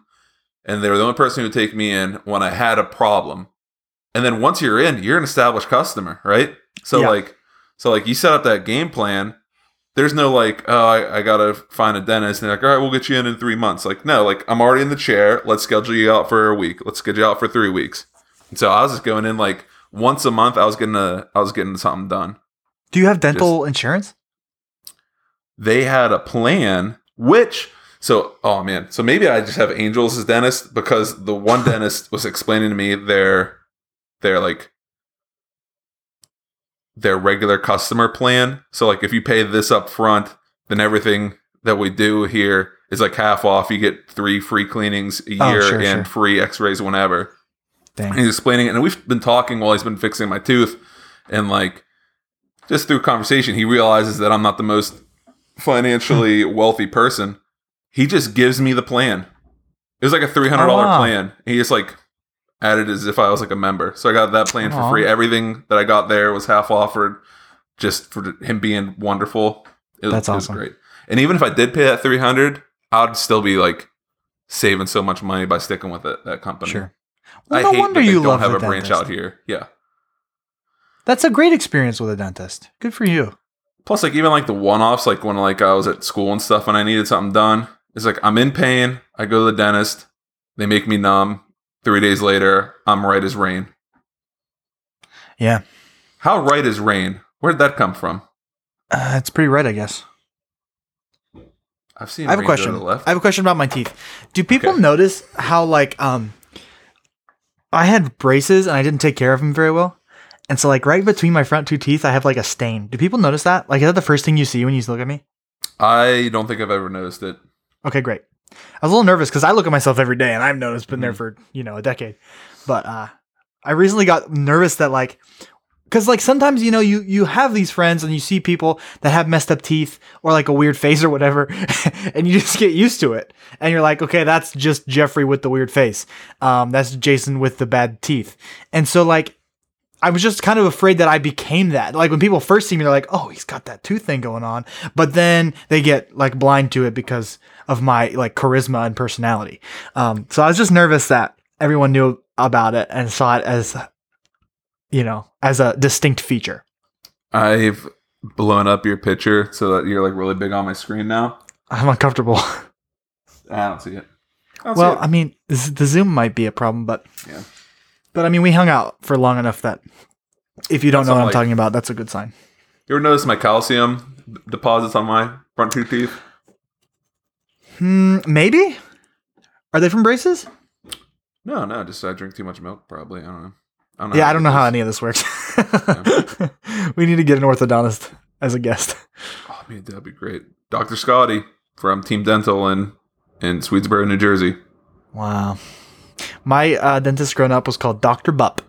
and they were the only person who would take me in when I had a problem. And then once you're in, you're an established customer, right? So Yeah. like, so like you set up that game plan. There's no like, oh, I, I gotta find a dentist, and they're like, all right, we'll get you in in three months. Like, no, like I'm already in the chair. Let's schedule you out for a week. Let's schedule you out for three weeks. And so I was just going in like once a month. I was getting a, I was getting something done. Do you have dental insurance? They had a plan, which so oh man, so maybe I just have Angels as dentist because the one <laughs> dentist was explaining to me their their like their regular customer plan. So like if you pay this up front, then everything that we do here is like half off. You get three free cleanings a Oh, year sure, and sure. free X-rays whenever. Dang. And he's explaining it, and we've been talking while he's been fixing my tooth, and like just through conversation, he realizes that I'm not the most financially <laughs> wealthy person. He just gives me the plan. It was like a three hundred dollar Oh, wow. plan. He just like added as if I was like a member. So I got that plan for free. Everything that I got there was half offered, just for him being wonderful. It, was- That's it was awesome. great. And even if I did pay that three hundred, I'd still be like saving so much money by sticking with it. That company. Sure. Well, I no hate wonder that they you don't love have a branch out here. Yeah. That's a great experience with a dentist. Good for you. Plus, like even like the one-offs, like when like I was at school and stuff, and I needed something done, it's like I'm in pain. I go to the dentist. They make me numb. Three days later, I'm right as rain. Yeah. How right is rain? Where'd that come from? Uh, it's pretty right, I guess. I've seen. I have a question. To the left. I have a question about my teeth. Do people Okay. notice how like um I had braces and I didn't take care of them very well? And so like right between my front two teeth I have like a stain. Do people notice that? Like is that the first thing you see when you look at me? I don't think I've ever noticed it. Okay, great. I was a little nervous because I look at myself every day and I've noticed been there Mhm. for, you know, a decade. But uh I recently got nervous that like Cause like sometimes you know you you have these friends and you see people that have messed up teeth or like a weird face or whatever, <laughs> and you just get used to it, and you're like, okay, that's just Jeffrey with the weird face, um, that's Jason with the bad teeth, and so like I was just kind of afraid that I became that. Like when people first see me, they're like, "Oh, he's got that tooth thing going on," but then they get like blind to it because of my like charisma and personality. Um, so I was just nervous that everyone knew about it and saw it as, you know, as a distinct feature. I've blown up your picture so that you're like really big on my screen now. I'm uncomfortable. <laughs> I don't see it. I don't well, see it. I mean, the Zoom might be a problem, but Yeah. But I mean, we hung out for long enough that if you don't That's know what I'm like- talking about, that's a good sign. you ever notice my calcium deposits on my front two teeth? Hmm, maybe. Are they from braces? No, no, just I drink too much milk. Probably. I don't know. I don't know Yeah, I don't know how any of this works. <laughs> we need to get an orthodontist as a guest. Oh man, that'd be great. Dr. Scotty from Team Dental in in Swedesboro, New Jersey. Wow. My uh, dentist growing up was called Dr. Bupp.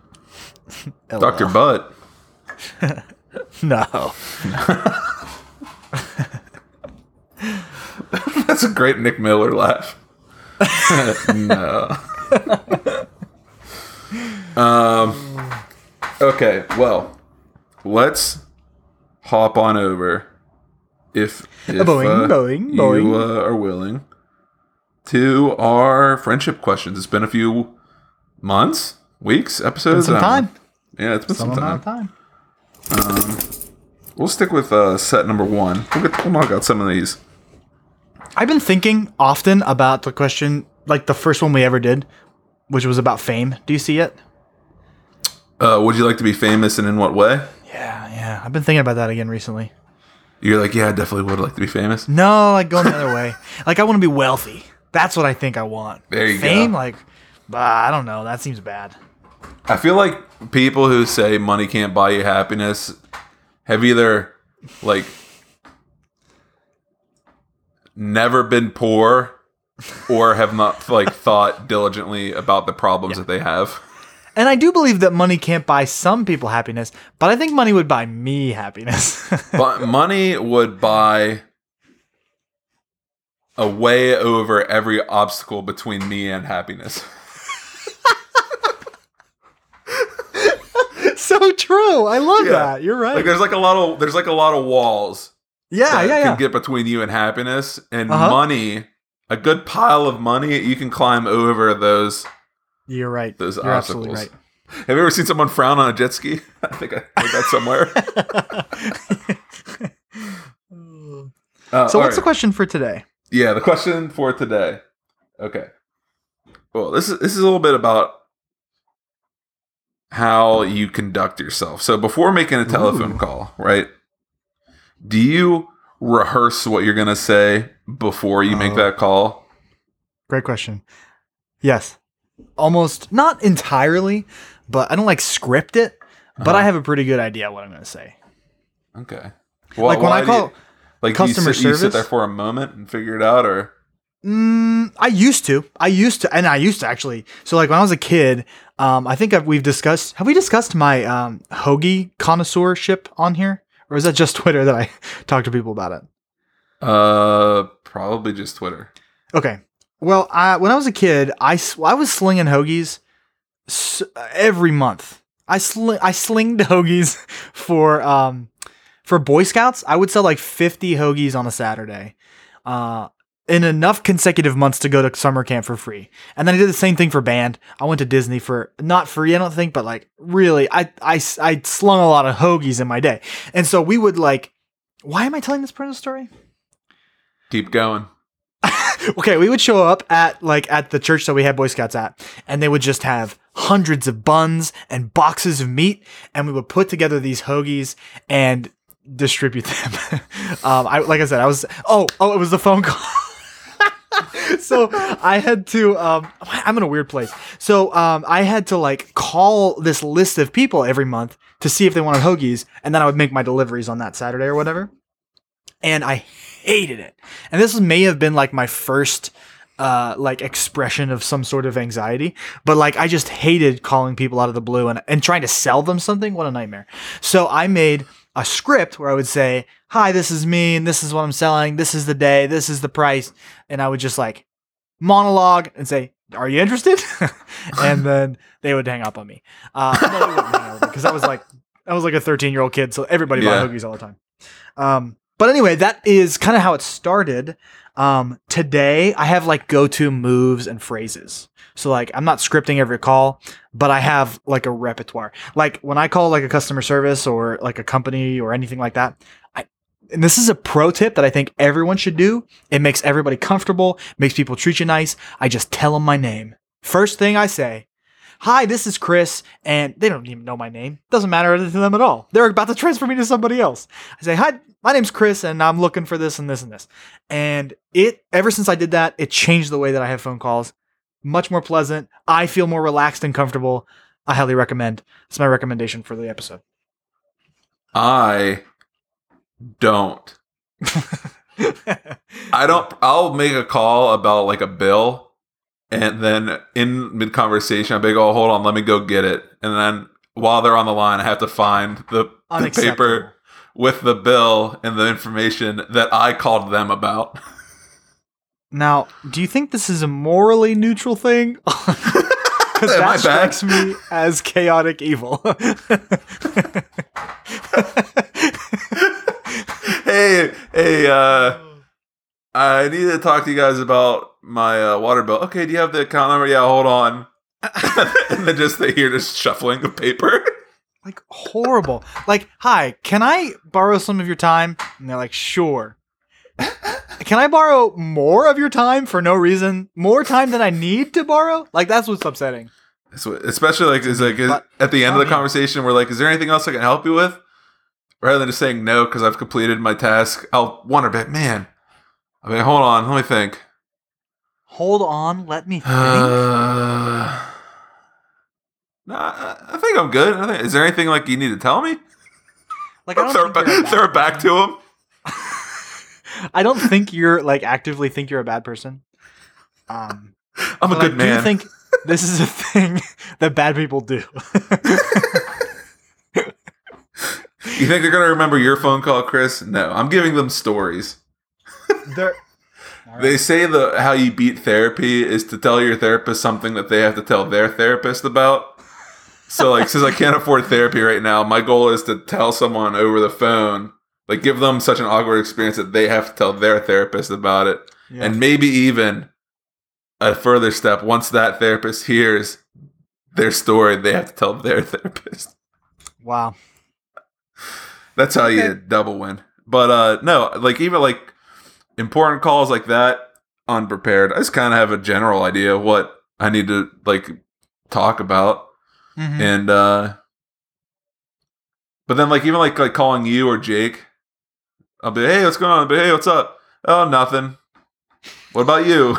Dr. Butt. <laughs> No. <laughs> That's a great Nick Miller laugh. <laughs> no. um. Okay. Well, let's hop on over, if, if Boing, uh, boing, you boing. Uh, are willing, to our friendship questions. It's been a few months, weeks, episodes. Some time. Yeah, it's been some, Some time. time. We'll stick with uh, set number one. We'll, get, we'll knock out some of these. I've been thinking often about the question, like the first one we ever did, which was about fame. Do you see it? Uh, would you like to be famous and in what way? Yeah, yeah. I've been thinking about that again recently. You're like, yeah, I definitely would like to be famous. No, like going the other <laughs> way. Like I want to be wealthy. That's what I think I want. There you go. Fame, like, bah, I don't know. That seems bad. I feel like people who say money can't buy you happiness have either like never been poor or have not like <laughs> thought diligently about the problems that they have. And I do believe that money can't buy some people happiness, but I think money would buy me happiness. <laughs> But money would buy a way over every obstacle between me and happiness. <laughs> so true. I love Yeah. that. You're right. Like there's like a lot of there's like a lot of walls yeah, that yeah, can get between you and happiness and Uh-huh. money a good pile of money you can climb over those You're right. those You're absolutely right. obstacles have you ever seen someone frown on a jet ski <laughs> i think i heard that somewhere <laughs> Uh, So what's the question for today? Yeah the question for today okay well this is this is a little bit about how you conduct yourself so before making a telephone Ooh. call right do you rehearse what you're going to say before you make Oh. that call Great question. Yes. Almost not entirely, but I don't like script it, but Uh-huh. I have a pretty good idea what I'm going to say. Okay. like when I do you- call like do you customer sit, you sit service- there for a moment and figure it out, or Mm, I used to. I used to, and I used to actually. So, like when I was a kid, um, I think I've, we've discussed. Have we discussed my um, hoagie connoisseurship on here, or is that just <laughs> Twitter that I <laughs> talk to people about it? uh, probably just Twitter. Okay. Well, I, when I was a kid, I, I was slinging hoagies s- every month. I sling I slinged <laughs> hoagies for um for Boy Scouts. I would sell like 50 hoagies on a Saturday. Uh in enough consecutive months to go to summer camp for free. And then I did the same thing for band. I went to Disney for not free, I don't think, but like really I, I, I slung a lot of hoagies in my day. And so we would like why am I telling this part of the story? Keep going. <laughs> okay, we would show up at like at the church that we had Boy Scouts at, and they would just have hundreds of buns and boxes of meat, and we would put together these hoagies and distribute them. <laughs> um, I like I said, I was oh oh it was the phone call. <laughs> so I had to um I'm in a weird place. So um I had to like call this list of people every month to see if they wanted hoagies, and then I would make my deliveries on that Saturday or whatever. And I hated it. And this may have been like my first uh, like expression of some sort of anxiety. But like I just hated calling people out of the blue and, and trying to sell them something. What a nightmare. So I made a script where I would say, Hi, this is me, and this is what I'm selling, this is the day, this is the price. And I would just like monologue and say, Are you interested? <laughs> and then they would hang up on me. Uh, no, they wouldn't hang up on me because I was like I was like a 13 year old kid, so everybody Yeah. bought hoagies all the time. Um, but anyway, that is kind of how it started. Um, today I have like go to moves and phrases. So like I'm not scripting every call, but I have like a repertoire. Like when I call like a customer service or like a company or anything like that, I and this is a pro tip that I think everyone should do. It makes everybody comfortable, makes people treat you nice. I just tell them my name. First thing I say, Hi, this is Chris, and they don't even know my name. Doesn't matter to them at all. They're about to transfer me to somebody else. I say, Hi, my name's Chris, and I'm looking for this and this and this. And it, ever since I did that, it changed the way that I have phone calls. Much more pleasant. I feel more relaxed and comfortable. I highly recommend. It's my recommendation for the episode. I don't. <laughs> I don't. I'll make a call about like a bill, and then in mid conversation, I'll be like, "Oh, hold on, let me go get it." And then while they're on the line, I have to find the, the paper with the bill and the information that I called them about. <laughs> Now, do you think this is a morally neutral thing? <laughs> Because that strikes me as chaotic evil. <laughs> hey, hey, uh, I need to talk to you guys about my uh, water bill. Okay, do you have the account number? Yeah, hold on. and then just they hear just shuffling of paper. Like horrible. Like, hi, can I borrow some of your time? And they're like, sure. Can I borrow more of your time for no reason? More time than I need to borrow? Like that's what's upsetting. So especially like is like But- at the end of the conversation, we're like, is there anything else I can help you with? Rather than just saying no because I've completed my task, I'll wonder, but man, I mean, hold on, let me think. Hold on, let me think. <sighs> <sighs> Uh, nah, I- I think I'm good. I think, is there anything like you need to tell me? like I don't, throw, think it a back, bad throw it back to him. <laughs> I don't think you're like actively think you're a bad person. Um, <laughs> I'm a good I man. do think this is a thing <laughs> that bad people do. you think they're gonna remember your phone call, Chris? No, I'm giving them stories. They're They say the how you beat therapy is to tell your therapist something that they have to tell their therapist about. So like since I can't afford therapy right now, my goal is to tell someone over the phone, like give them such an awkward experience that they have to tell their therapist about it. Yeah. And maybe even a further step, once that therapist hears their story, they have to tell their <laughs> therapist. wow. That's how you double win. But uh no, like even like important calls like that, unprepared. I just kind of have a general idea of what I need to like talk about, Mhm. and uh but then like even like like calling you or Jake, I'll be hey, what's going on? I'll be hey, what's up? Oh, nothing. What about you?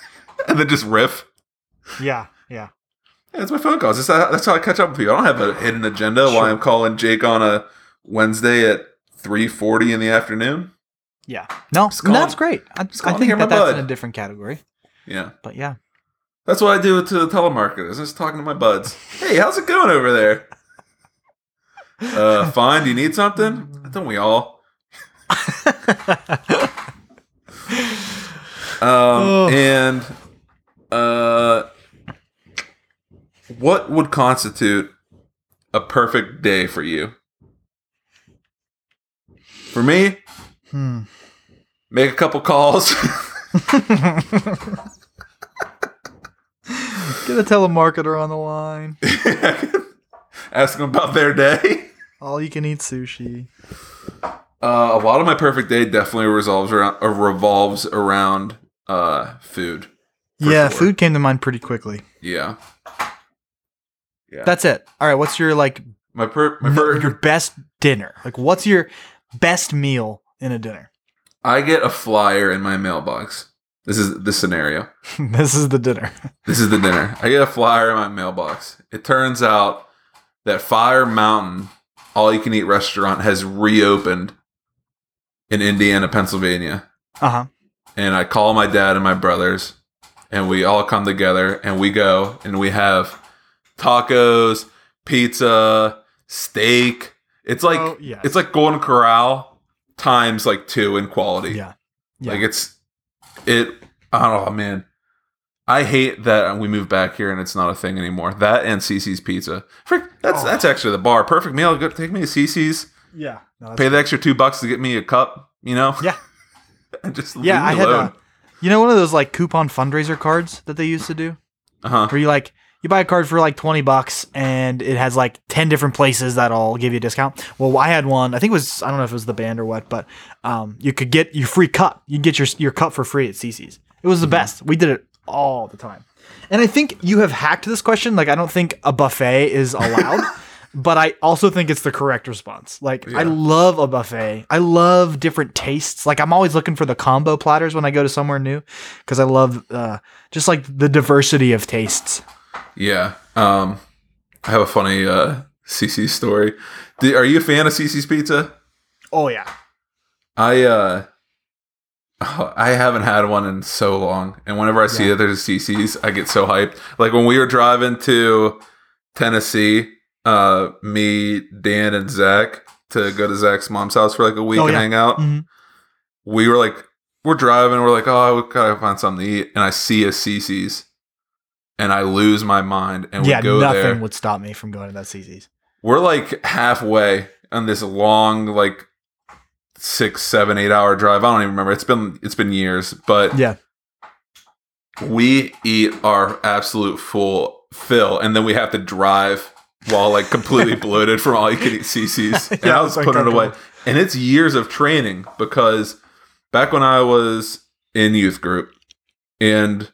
<laughs> and then just riff. Yeah, yeah. Yeah, it's my phone calls. That's how, that's how I catch up with you. I don't have a hidden agenda Sure. while I'm calling Jake on a Wednesday at three forty in the afternoon. Yeah. No, call that's great. I, I think that that's in a different category. Yeah, But yeah. That's what I do to the telemarketers. I'm just talking to my buds. Hey, how's it going over there? Uh, fine. Do you need something? Don't we all? <laughs> Um, Oh. and uh, what would constitute a perfect day for you? For me, hmm. make a couple calls. <laughs> <laughs> Get a telemarketer on the line. <laughs> Ask them about their day. All you can eat sushi. Uh, a lot of my perfect day definitely resolves around uh, revolves around uh, food. Yeah, sure. food came to mind pretty quickly. Yeah, yeah. That's it. All right, what's your like my per my per- your best dinner? Like what's your best meal in a dinner? I get a flyer in my mailbox. This is the scenario. <laughs> this is the dinner. <laughs> This is the dinner. I get a flyer in my mailbox. It turns out that Fire Mountain all you can eat restaurant has reopened in Indiana, Pennsylvania. Uh-huh. And I call my dad and my brothers and we all come together and we go and we have tacos, pizza, steak. It's like Oh, yes. it's like Golden Corral times like two in quality. Yeah. Yeah. Like it's it. oh man. I hate that we moved back here and it's not a thing anymore. That and CiCi's Pizza. Frick, that's Oh. that's actually the bar. Perfect meal. Go take me to CiCi's. yeah. No, Pay the extra two bucks to get me a cup. You know. Yeah. <laughs> and just leave Yeah, me I had alone. a, you know one of those like coupon fundraiser cards that they used to do, uh-huh. where you like you buy a card for like twenty bucks and it has like ten different places that'll give you a discount. Well, I had one. I think it was I don't know if it was the band or what, but um, you could get your free cup. You get your your cup for free at CiCi's. It was the Mm-hmm. best. We did it all the time. And I think you have hacked this question. Like I don't think a buffet is allowed. <laughs> But I also think it's the correct response. Like I love a buffet. I love different tastes. Like I'm always looking for the combo platters when I go to somewhere new because I love uh, just like the diversity of tastes. Yeah. Um, I have a funny uh, CiCi story. Do, are you a fan of CiCi's Pizza? Oh yeah. I uh I haven't had one in so long, and whenever I see Yeah. that there's a CiCi's, I get so hyped. Like when we were driving to Tennessee, uh, me, Dan, and Zach to go to Zach's mom's house for like a week Oh, and yeah. hang out. Mhm. We were like, we're driving, we're like, oh, we gotta find something to eat, and I see a CiCi's, and I lose my mind, and yeah, we go there. nothing there. would stop me from going to that CiCi's. We're like halfway on this long, like six, seven, eight hour drive. I don't even remember. It's been it's been years, but Yeah. we eat our absolute full fill, and then we have to drive while like completely <laughs> bloated from all you can eat CiCi's. <laughs> And Yeah, I was putting it away, and it's years of training because back when I was in youth group and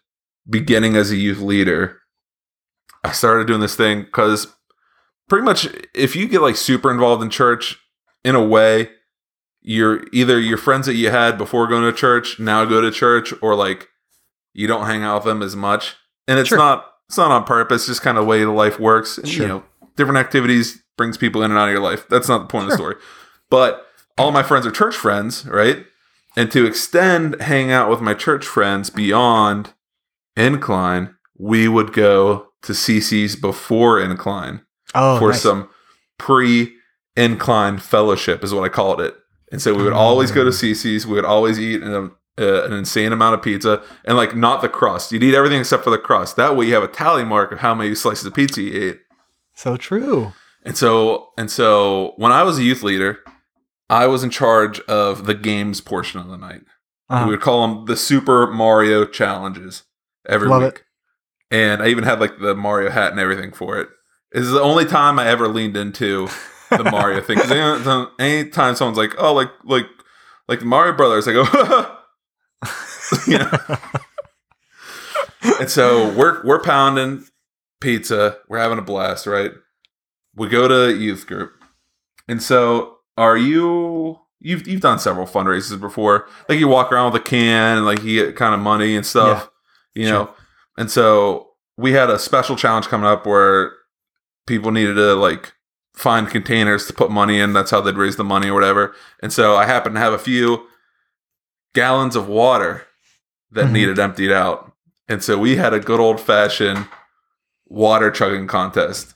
beginning as a youth leader, I started doing this thing because pretty much if you get like super involved in church in a way you're either your friends that you had before going to church now go to church or like you don't hang out with them as much. And it's Sure. not it's not on purpose just kind of the way the life works. And, Sure. you know different activities brings people in and out of your life. That's not the point of the story. But all my friends are church friends right? And to extend hang out with my church friends beyond incline we would go to CiCi's before incline Oh, for nice. some pre incline fellowship is what I called it. And so we would always go to Mm. CiCi's. We would always eat an, uh, an insane amount of pizza and like not the crust. You'd eat everything except for the crust. That way you have a tally mark of how many slices of pizza you ate. so true. And so and so when I was a youth leader, I was in charge of the games portion of the night. Uh-huh. We would call them the Super Mario challenges every Love week. And I even had like the Mario hat and everything for it. This is the only time I ever leaned into the <laughs> Mario thing. Because anytime someone's like, "Oh, like like like the Mario Brothers," I go, <laughs> you know. <laughs> and so we're we're pounding pizza. We're having a blast, right? We go to youth group, and so are you? You've you've done several fundraisers before. Like you walk around with a can, and like you get kind of money and stuff, you know. And so we had a special challenge coming up where people needed to like find containers to put money in. That's how they'd raise the money or whatever. And so I happened to have a few gallons of water that Mhm. needed emptied out. And so we had a good old fashioned water chugging contest.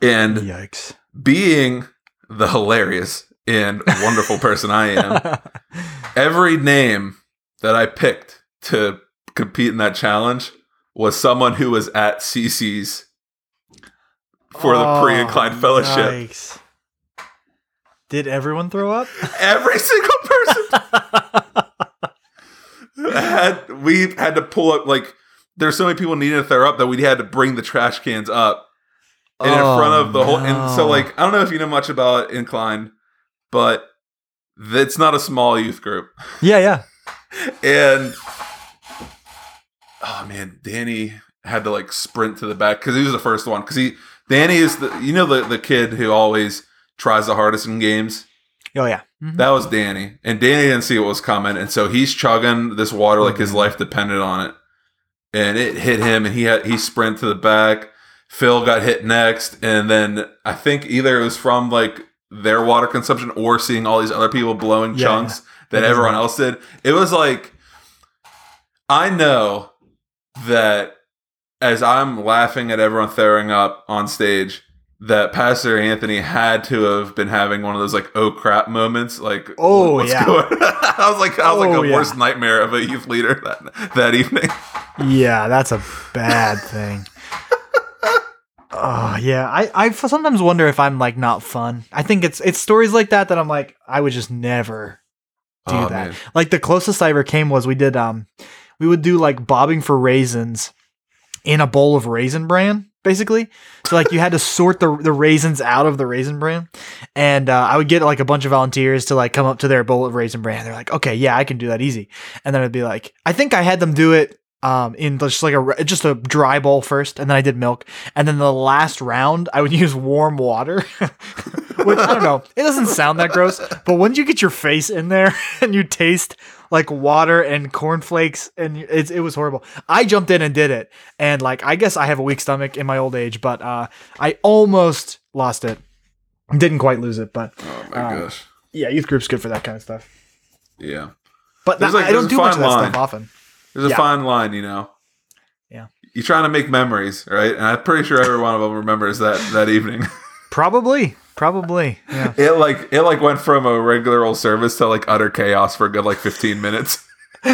And Yikes. being the hilarious and wonderful person I am, <laughs> every name that I picked to compete in that challenge was someone who was at CiCi's for the Oh, pre-inclined fellowship. yikes. Did everyone throw up? Every <laughs> single person <laughs> had we had to pull up like there's so many people needing to throw up that we had to bring the trash cans up and in front oh, of the whole and so Oh, like I don't know if you know much about incline, but it's not a small youth group. yeah, yeah. And oh man, Danny had to like sprint to the back because he was the first one. Because he Danny is the you know the the kid who always tries the hardest in games. Oh yeah. Mhm. That was Danny, and Danny didn't see what was coming, and so he's chugging this water like his Mhm. life depended on it. And it hit him, and he had he sprint to the back. Phil got hit next, and then I think either it was from like their water consumption or seeing all these other people blowing Yeah. chunks that That is everyone else did. It was like I know that as I'm laughing at everyone throwing up on stage, that Pastor Anthony had to have been having one of those like oh crap moments. Like Oh, yeah. <laughs> I was like I was Oh, like a yeah. worst nightmare of a youth leader that that evening. Yeah, that's a bad thing. Oh yeah, I I sometimes wonder if I'm like not fun. I think it's it's stories like that that I'm like I would just never do Oh, that. man. Like the closest I ever came was we did um we would do like bobbing for raisins in a bowl of raisin bran basically. So like you had to sort the the raisins out of the raisin bran, and uh, I would get like a bunch of volunteers to like come up to their bowl of raisin bran. They're like, okay, yeah, I can do that easy. And then I'd be like, I think I had them do it um in just like a just a dry bowl first, and then I did milk, and then the last round I would <laughs> use warm water. <laughs> Which I don't know. It doesn't sound that gross, but when you get your face in there <laughs> and you taste like water and cornflakes, and it's, it was horrible. I jumped in and did it, and like I guess I have a weak stomach in my old age, but uh, I almost lost it. Didn't quite lose it, but Oh my Um, gosh. yeah, youth group's good for that kind of stuff. Yeah. But that- like- I don't do much of that line. stuff often. There's a Yeah. fine line, you know. Yeah. You're trying to make memories, right? And I'm pretty sure every one of them remembers that that evening. <laughs> Probably, probably. Yeah. It like it like went from a regular old service to like utter chaos for a good like 15 minutes. <laughs>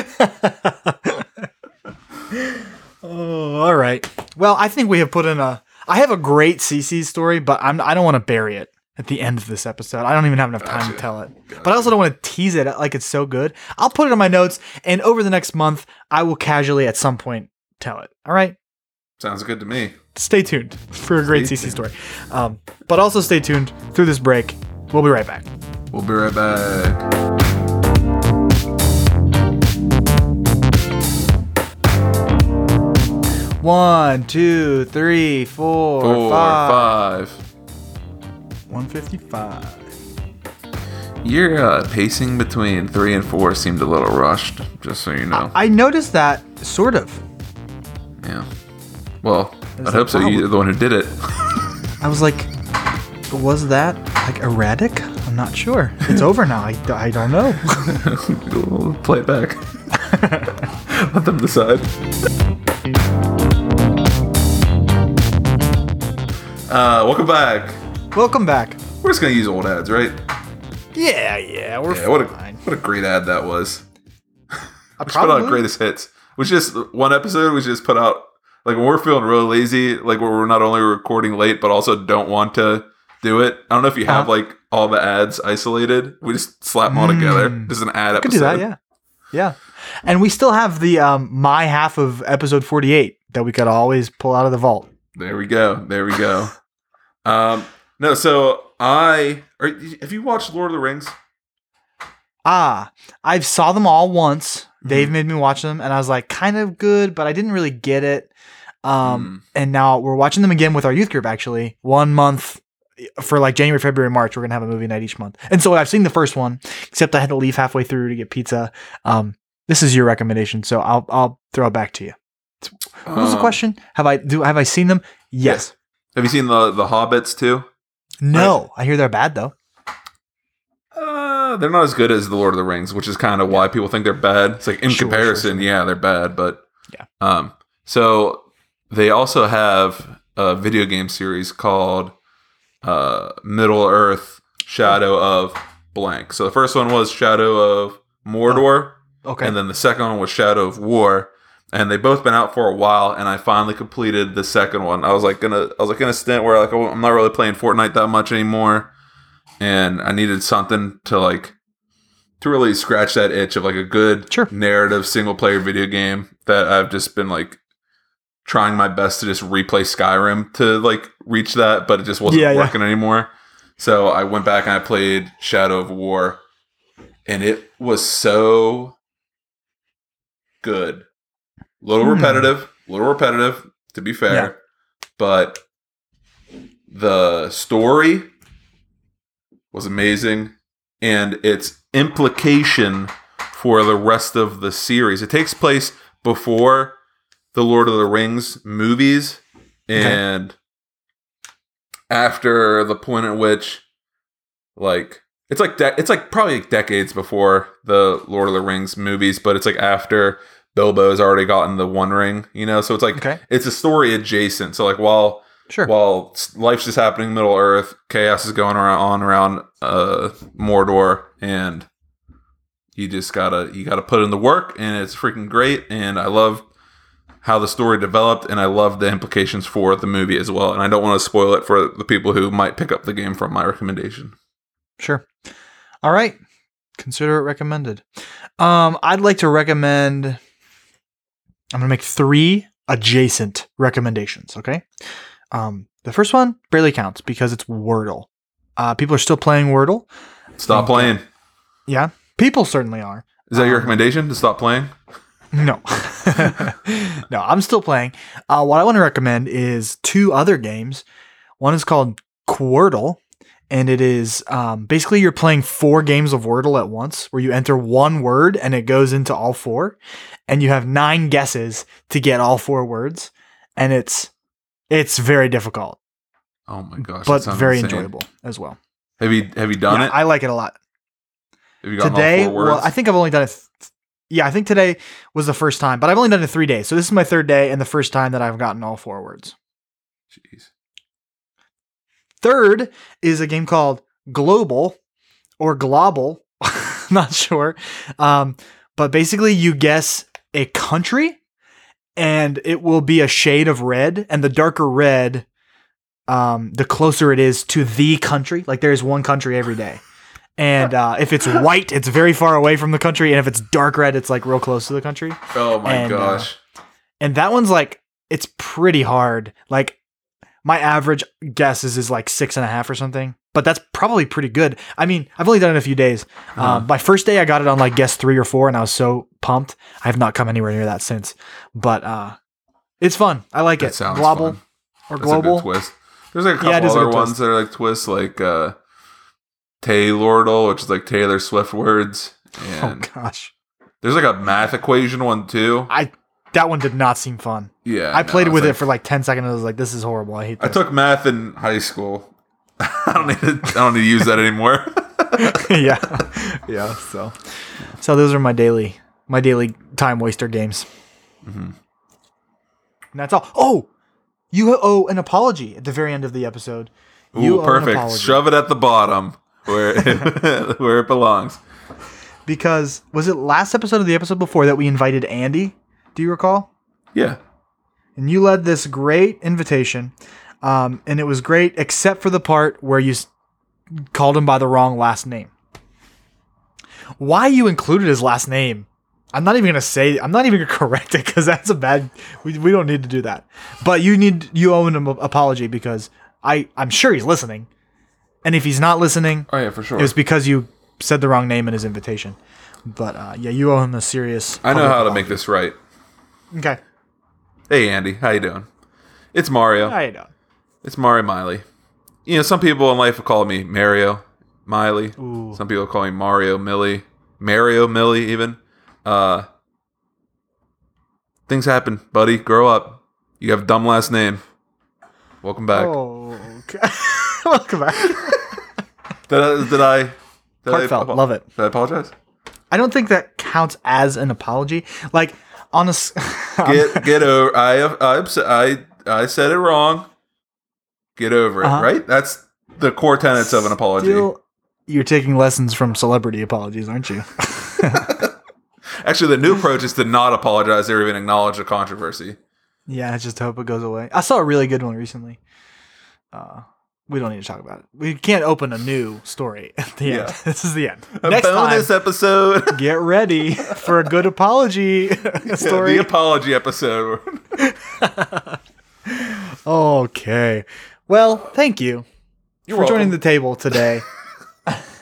Oh, all right. Well, I think we have put in a. I have a great CiCi story, but I'm. I don't want to bury it at the end of this episode. I don't even have enough time to tell it. But I also don't want to tease it like it's so good. I'll put it on my notes, and over the next month, I will casually at some point tell it. All right. Sounds good to me. Stay tuned for a great Stay CiCi story. Um, but also stay tuned through this break. We'll be right back. We'll be right back. One, two, three, four, Four, five. five. 155. Your uh, pacing between three and four seemed a little rushed, just so you know. I noticed that sort of. yeah. Well, I hope so. You're the one who did it. I was like, was that like erratic? I'm not sure. It's over now. I, I don't know. <laughs> we'll play it back. <laughs> Let them decide. Uh, welcome back. Welcome back. We're just gonna use old ads, right? Yeah, yeah, we're Yeah, what a fine. what a great ad that was. I We <laughs> just put out greatest hits. We just one episode. We just put out like when we're feeling really lazy, like where we're not only recording late but also don't want to do it. I don't know if you have Uh-huh. like all the ads isolated. We just slap them all together. Mm. Just an ad could episode. do that, yeah. Yeah. And we still have the um my half of episode 48 that we could always pull out of the vault. There we go. There we go. <laughs> um, no, so I are, have you watched Lord of the Rings? Ah, I've saw them all once. Mm-hmm. Dave made me watch them and I was like kind of good, but I didn't really get it. Um and now we're watching them again with our youth group actually. One month for like January, February, March, we're gonna have a movie night each month. And so I've seen the first one, except I had to leave halfway through to get pizza. Um, this is your recommendation, so I'll I'll throw it back to you. What was the Um, question? Have I do have I seen them? Yes. Have you seen the the Hobbits too? No. I hear they're bad though. Uh, they're not as good as the Lord of the Rings, which is kind of why people think they're bad. It's like in Sure, comparison, sure, yeah, they're bad, but Yeah. Um, so they also have a video game series called uh, Middle Earth: Shadow of Blank. So the first one was Shadow of Mordor, Okay. and then the second one was Shadow of War. And they both been out for a while, and I finally completed the second one. I was like gonna, I was like in a stint where like oh, I'm not really playing Fortnite that much anymore, and I needed something to like to really scratch that itch of like a good Sure. narrative single player video game that I've just been like trying my best to just replay Skyrim to like reach that, but it just wasn't Yeah, yeah. working anymore. So I went back and I played Shadow of War, and it was so good. A little Hmm. repetitive, a little repetitive, to be fair, Yeah. but the story was amazing and its implication for the rest of the series. It takes place before the Lord of the Rings movies and after the point at which like it's like de- it's like probably decades before the Lord of the Rings movies, but it's like after Bilbo's already gotten the One Ring. You know, so it's like Okay. it's a story adjacent. So like while Sure. while life's just happening in Middle Earth, chaos is going around on around uh, Mordor, and you just gotta you gotta put in the work, and it's freaking great. And I love how the story developed, and I love the implications for the movie as well. And I don't want to spoil it for the people who might pick up the game from my recommendation. Sure. All right. Consider it recommended. Um, I'd like to recommend. I'm gonna make three adjacent recommendations. Okay. Um, the first one barely counts because it's Wordle. Uh, people are still playing Wordle. Stop Okay. playing. Yeah, people certainly are. Is that your Um, recommendation to stop playing? No, <laughs> no, I'm still playing. Uh, what I want to recommend is two other games. One is called Quordle, and it is um, basically you're playing four games of Wordle at once, where you enter one word and it goes into all four, and you have nine guesses to get all four words, and it's it's very difficult, Oh my gosh! but very insane. enjoyable as well. Have you have you done Yeah, it? I like it a lot. have you gotten today all four words? well i think i've only done it th- yeah i think today was the first time but i've only done it three days so this is my third day and the first time that i've gotten all four words Jeez. third is a game called Globle or Globle <laughs> not sure um, but basically you guess a country and it will be a shade of red and the darker red um, the closer it is to the country like there's one country every day and <laughs> uh, if it's white it's very far away from the country and if it's dark red it's like real close to the country Oh my And, uh, gosh! and that one's like it's pretty hard like my average guess is is like six and a half or something but that's probably pretty good i mean i've only done it a few days Huh. um, my first day i got it on like guess three or four and i was so pumped i have not come anywhere near that since but uh it's fun i like that it sounds global fun. or That's a global good twist. There's like a couple Yeah, it is a other ones twist. that are like twists, like uh, Taylordle, which is like Taylor Swift words, oh and gosh. there's like a math equation one too. i that one did not seem fun. Yeah, i no, played it's with it for like 10 seconds. And i was like this is horrible. I hate I took math in high school. <laughs> I don't need to. I don't need to use that anymore. <laughs> <laughs> yeah. Yeah so. So those are my daily my daily time waster games. Mhm. and that's all. Oh! You owe an apology at the very end of the episode. You Ooh, perfect. Shove it at the bottom where <laughs> where it belongs. because was it last episode or the episode before that we invited andy? Do you recall? Yeah. and you led this great invitation um, and it was great except for the part where you s- called him by the wrong last name. Why you included his last name? I'm not even gonna say i'm not even gonna <laughs> correct it because that's a bad we, we don't need to do that. But you need you owe him an apology because i i'm sure he's listening and if he's not listening Oh yeah, for sure. it was because you said the wrong name in his invitation but uh, yeah you owe him a serious I know how to make this right. okay Hey Andy, how you doing? It's Mario. how you doing It's Mario Miley. You know, some people in life will call me Mario Miley. Ooh. Some people call me Mario Millie. Mario Millie even. Uh Things happen, buddy. Grow up. You have a dumb last name. Welcome back. Oh, okay. <laughs> Welcome back. Did I did I did Heartfelt, I, love it. Did I apologize? I don't think that counts as an apology. Like, on a, <laughs> Get get over I I I I said it wrong. Get over it, Uh-huh. right? That's the core tenets of an apology. You're taking lessons from celebrity apologies, aren't you? <laughs> Actually, the new approach is to not apologize or even acknowledge the controversy. yeah, I just hope it goes away. I saw a really good one recently. Uh, we don't need to talk about it. We can't open a new story at the end. Yeah. <laughs> This is the end. A Next bonus time, episode. <laughs> get ready for a good apology <laughs> story. the apology episode. Okay. Well, thank you You're for joining the table today.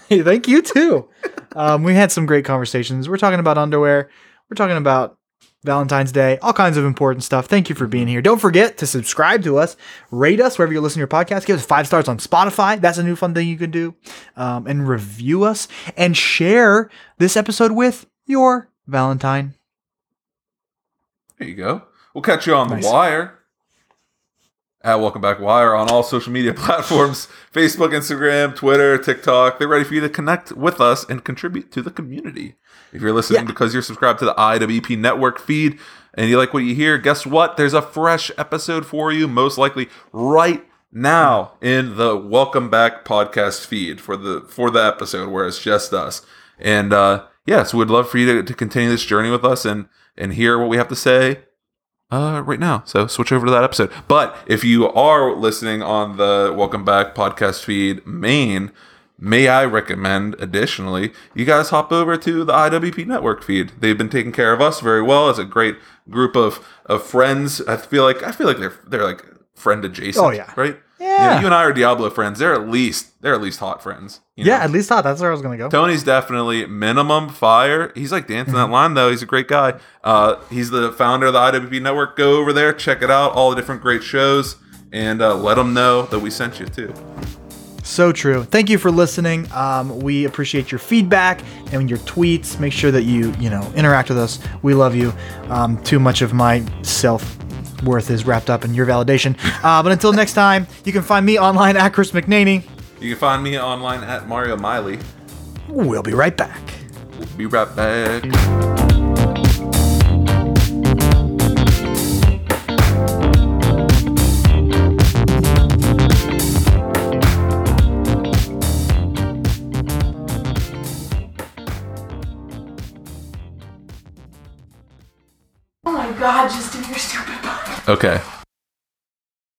Thank you too. Um, we had some great conversations. We're talking about underwear. We're talking about Valentine's Day, all kinds of important stuff. Thank you for being here. Don't forget to subscribe to us, rate us wherever you listen to your podcast. Give us five stars on Spotify. That's a new fun thing you can do. Um, and review us and share this episode with your Valentine. There you go. We'll catch you on Nice. the wire. At Welcome Back Wire on all social media <laughs> platforms Facebook, Instagram, Twitter, TikTok. They're ready for you to connect with us and contribute to the community. If you're listening Yeah. because you're subscribed to the IWP network feed and you like what you hear, guess what? There's a fresh episode for you, most likely right now in the Welcome Back podcast feed for the for the episode where it's just us. And uh yeah, so we'd love for you to, to continue this journey with us and and hear what we have to say uh, right now. So switch over to that episode. But if you are listening on the Welcome Back podcast feed main, may I recommend additionally, you guys hop over to the IWP network feed. They've been taking care of us very well. It's a great group of, of friends. I feel like I feel like they're they're like friend adjacent. Oh, yeah. Right? Yeah. You, you and I are Diablo friends. They're at least they're at least hot friends. you Yeah, know? at least hot. that's where I was gonna go. Tony's definitely minimum fire. He's like dancing that line though. He's a great guy. Uh, he's the founder of the IWP network. Go over there, check it out, all the different great shows, and uh, let them know that we sent you too. So true. Thank you for listening. Um, we appreciate your feedback and your tweets. Make sure that you you know interact with us. We love you. Um, too much of my self worth is wrapped up in your validation. <laughs> Uh, but until next time, you can find me online at Chris McNaney. You can find me online at Mario Miley. We'll be right back. We'll be right back. God, just do your stupid podcast. Okay.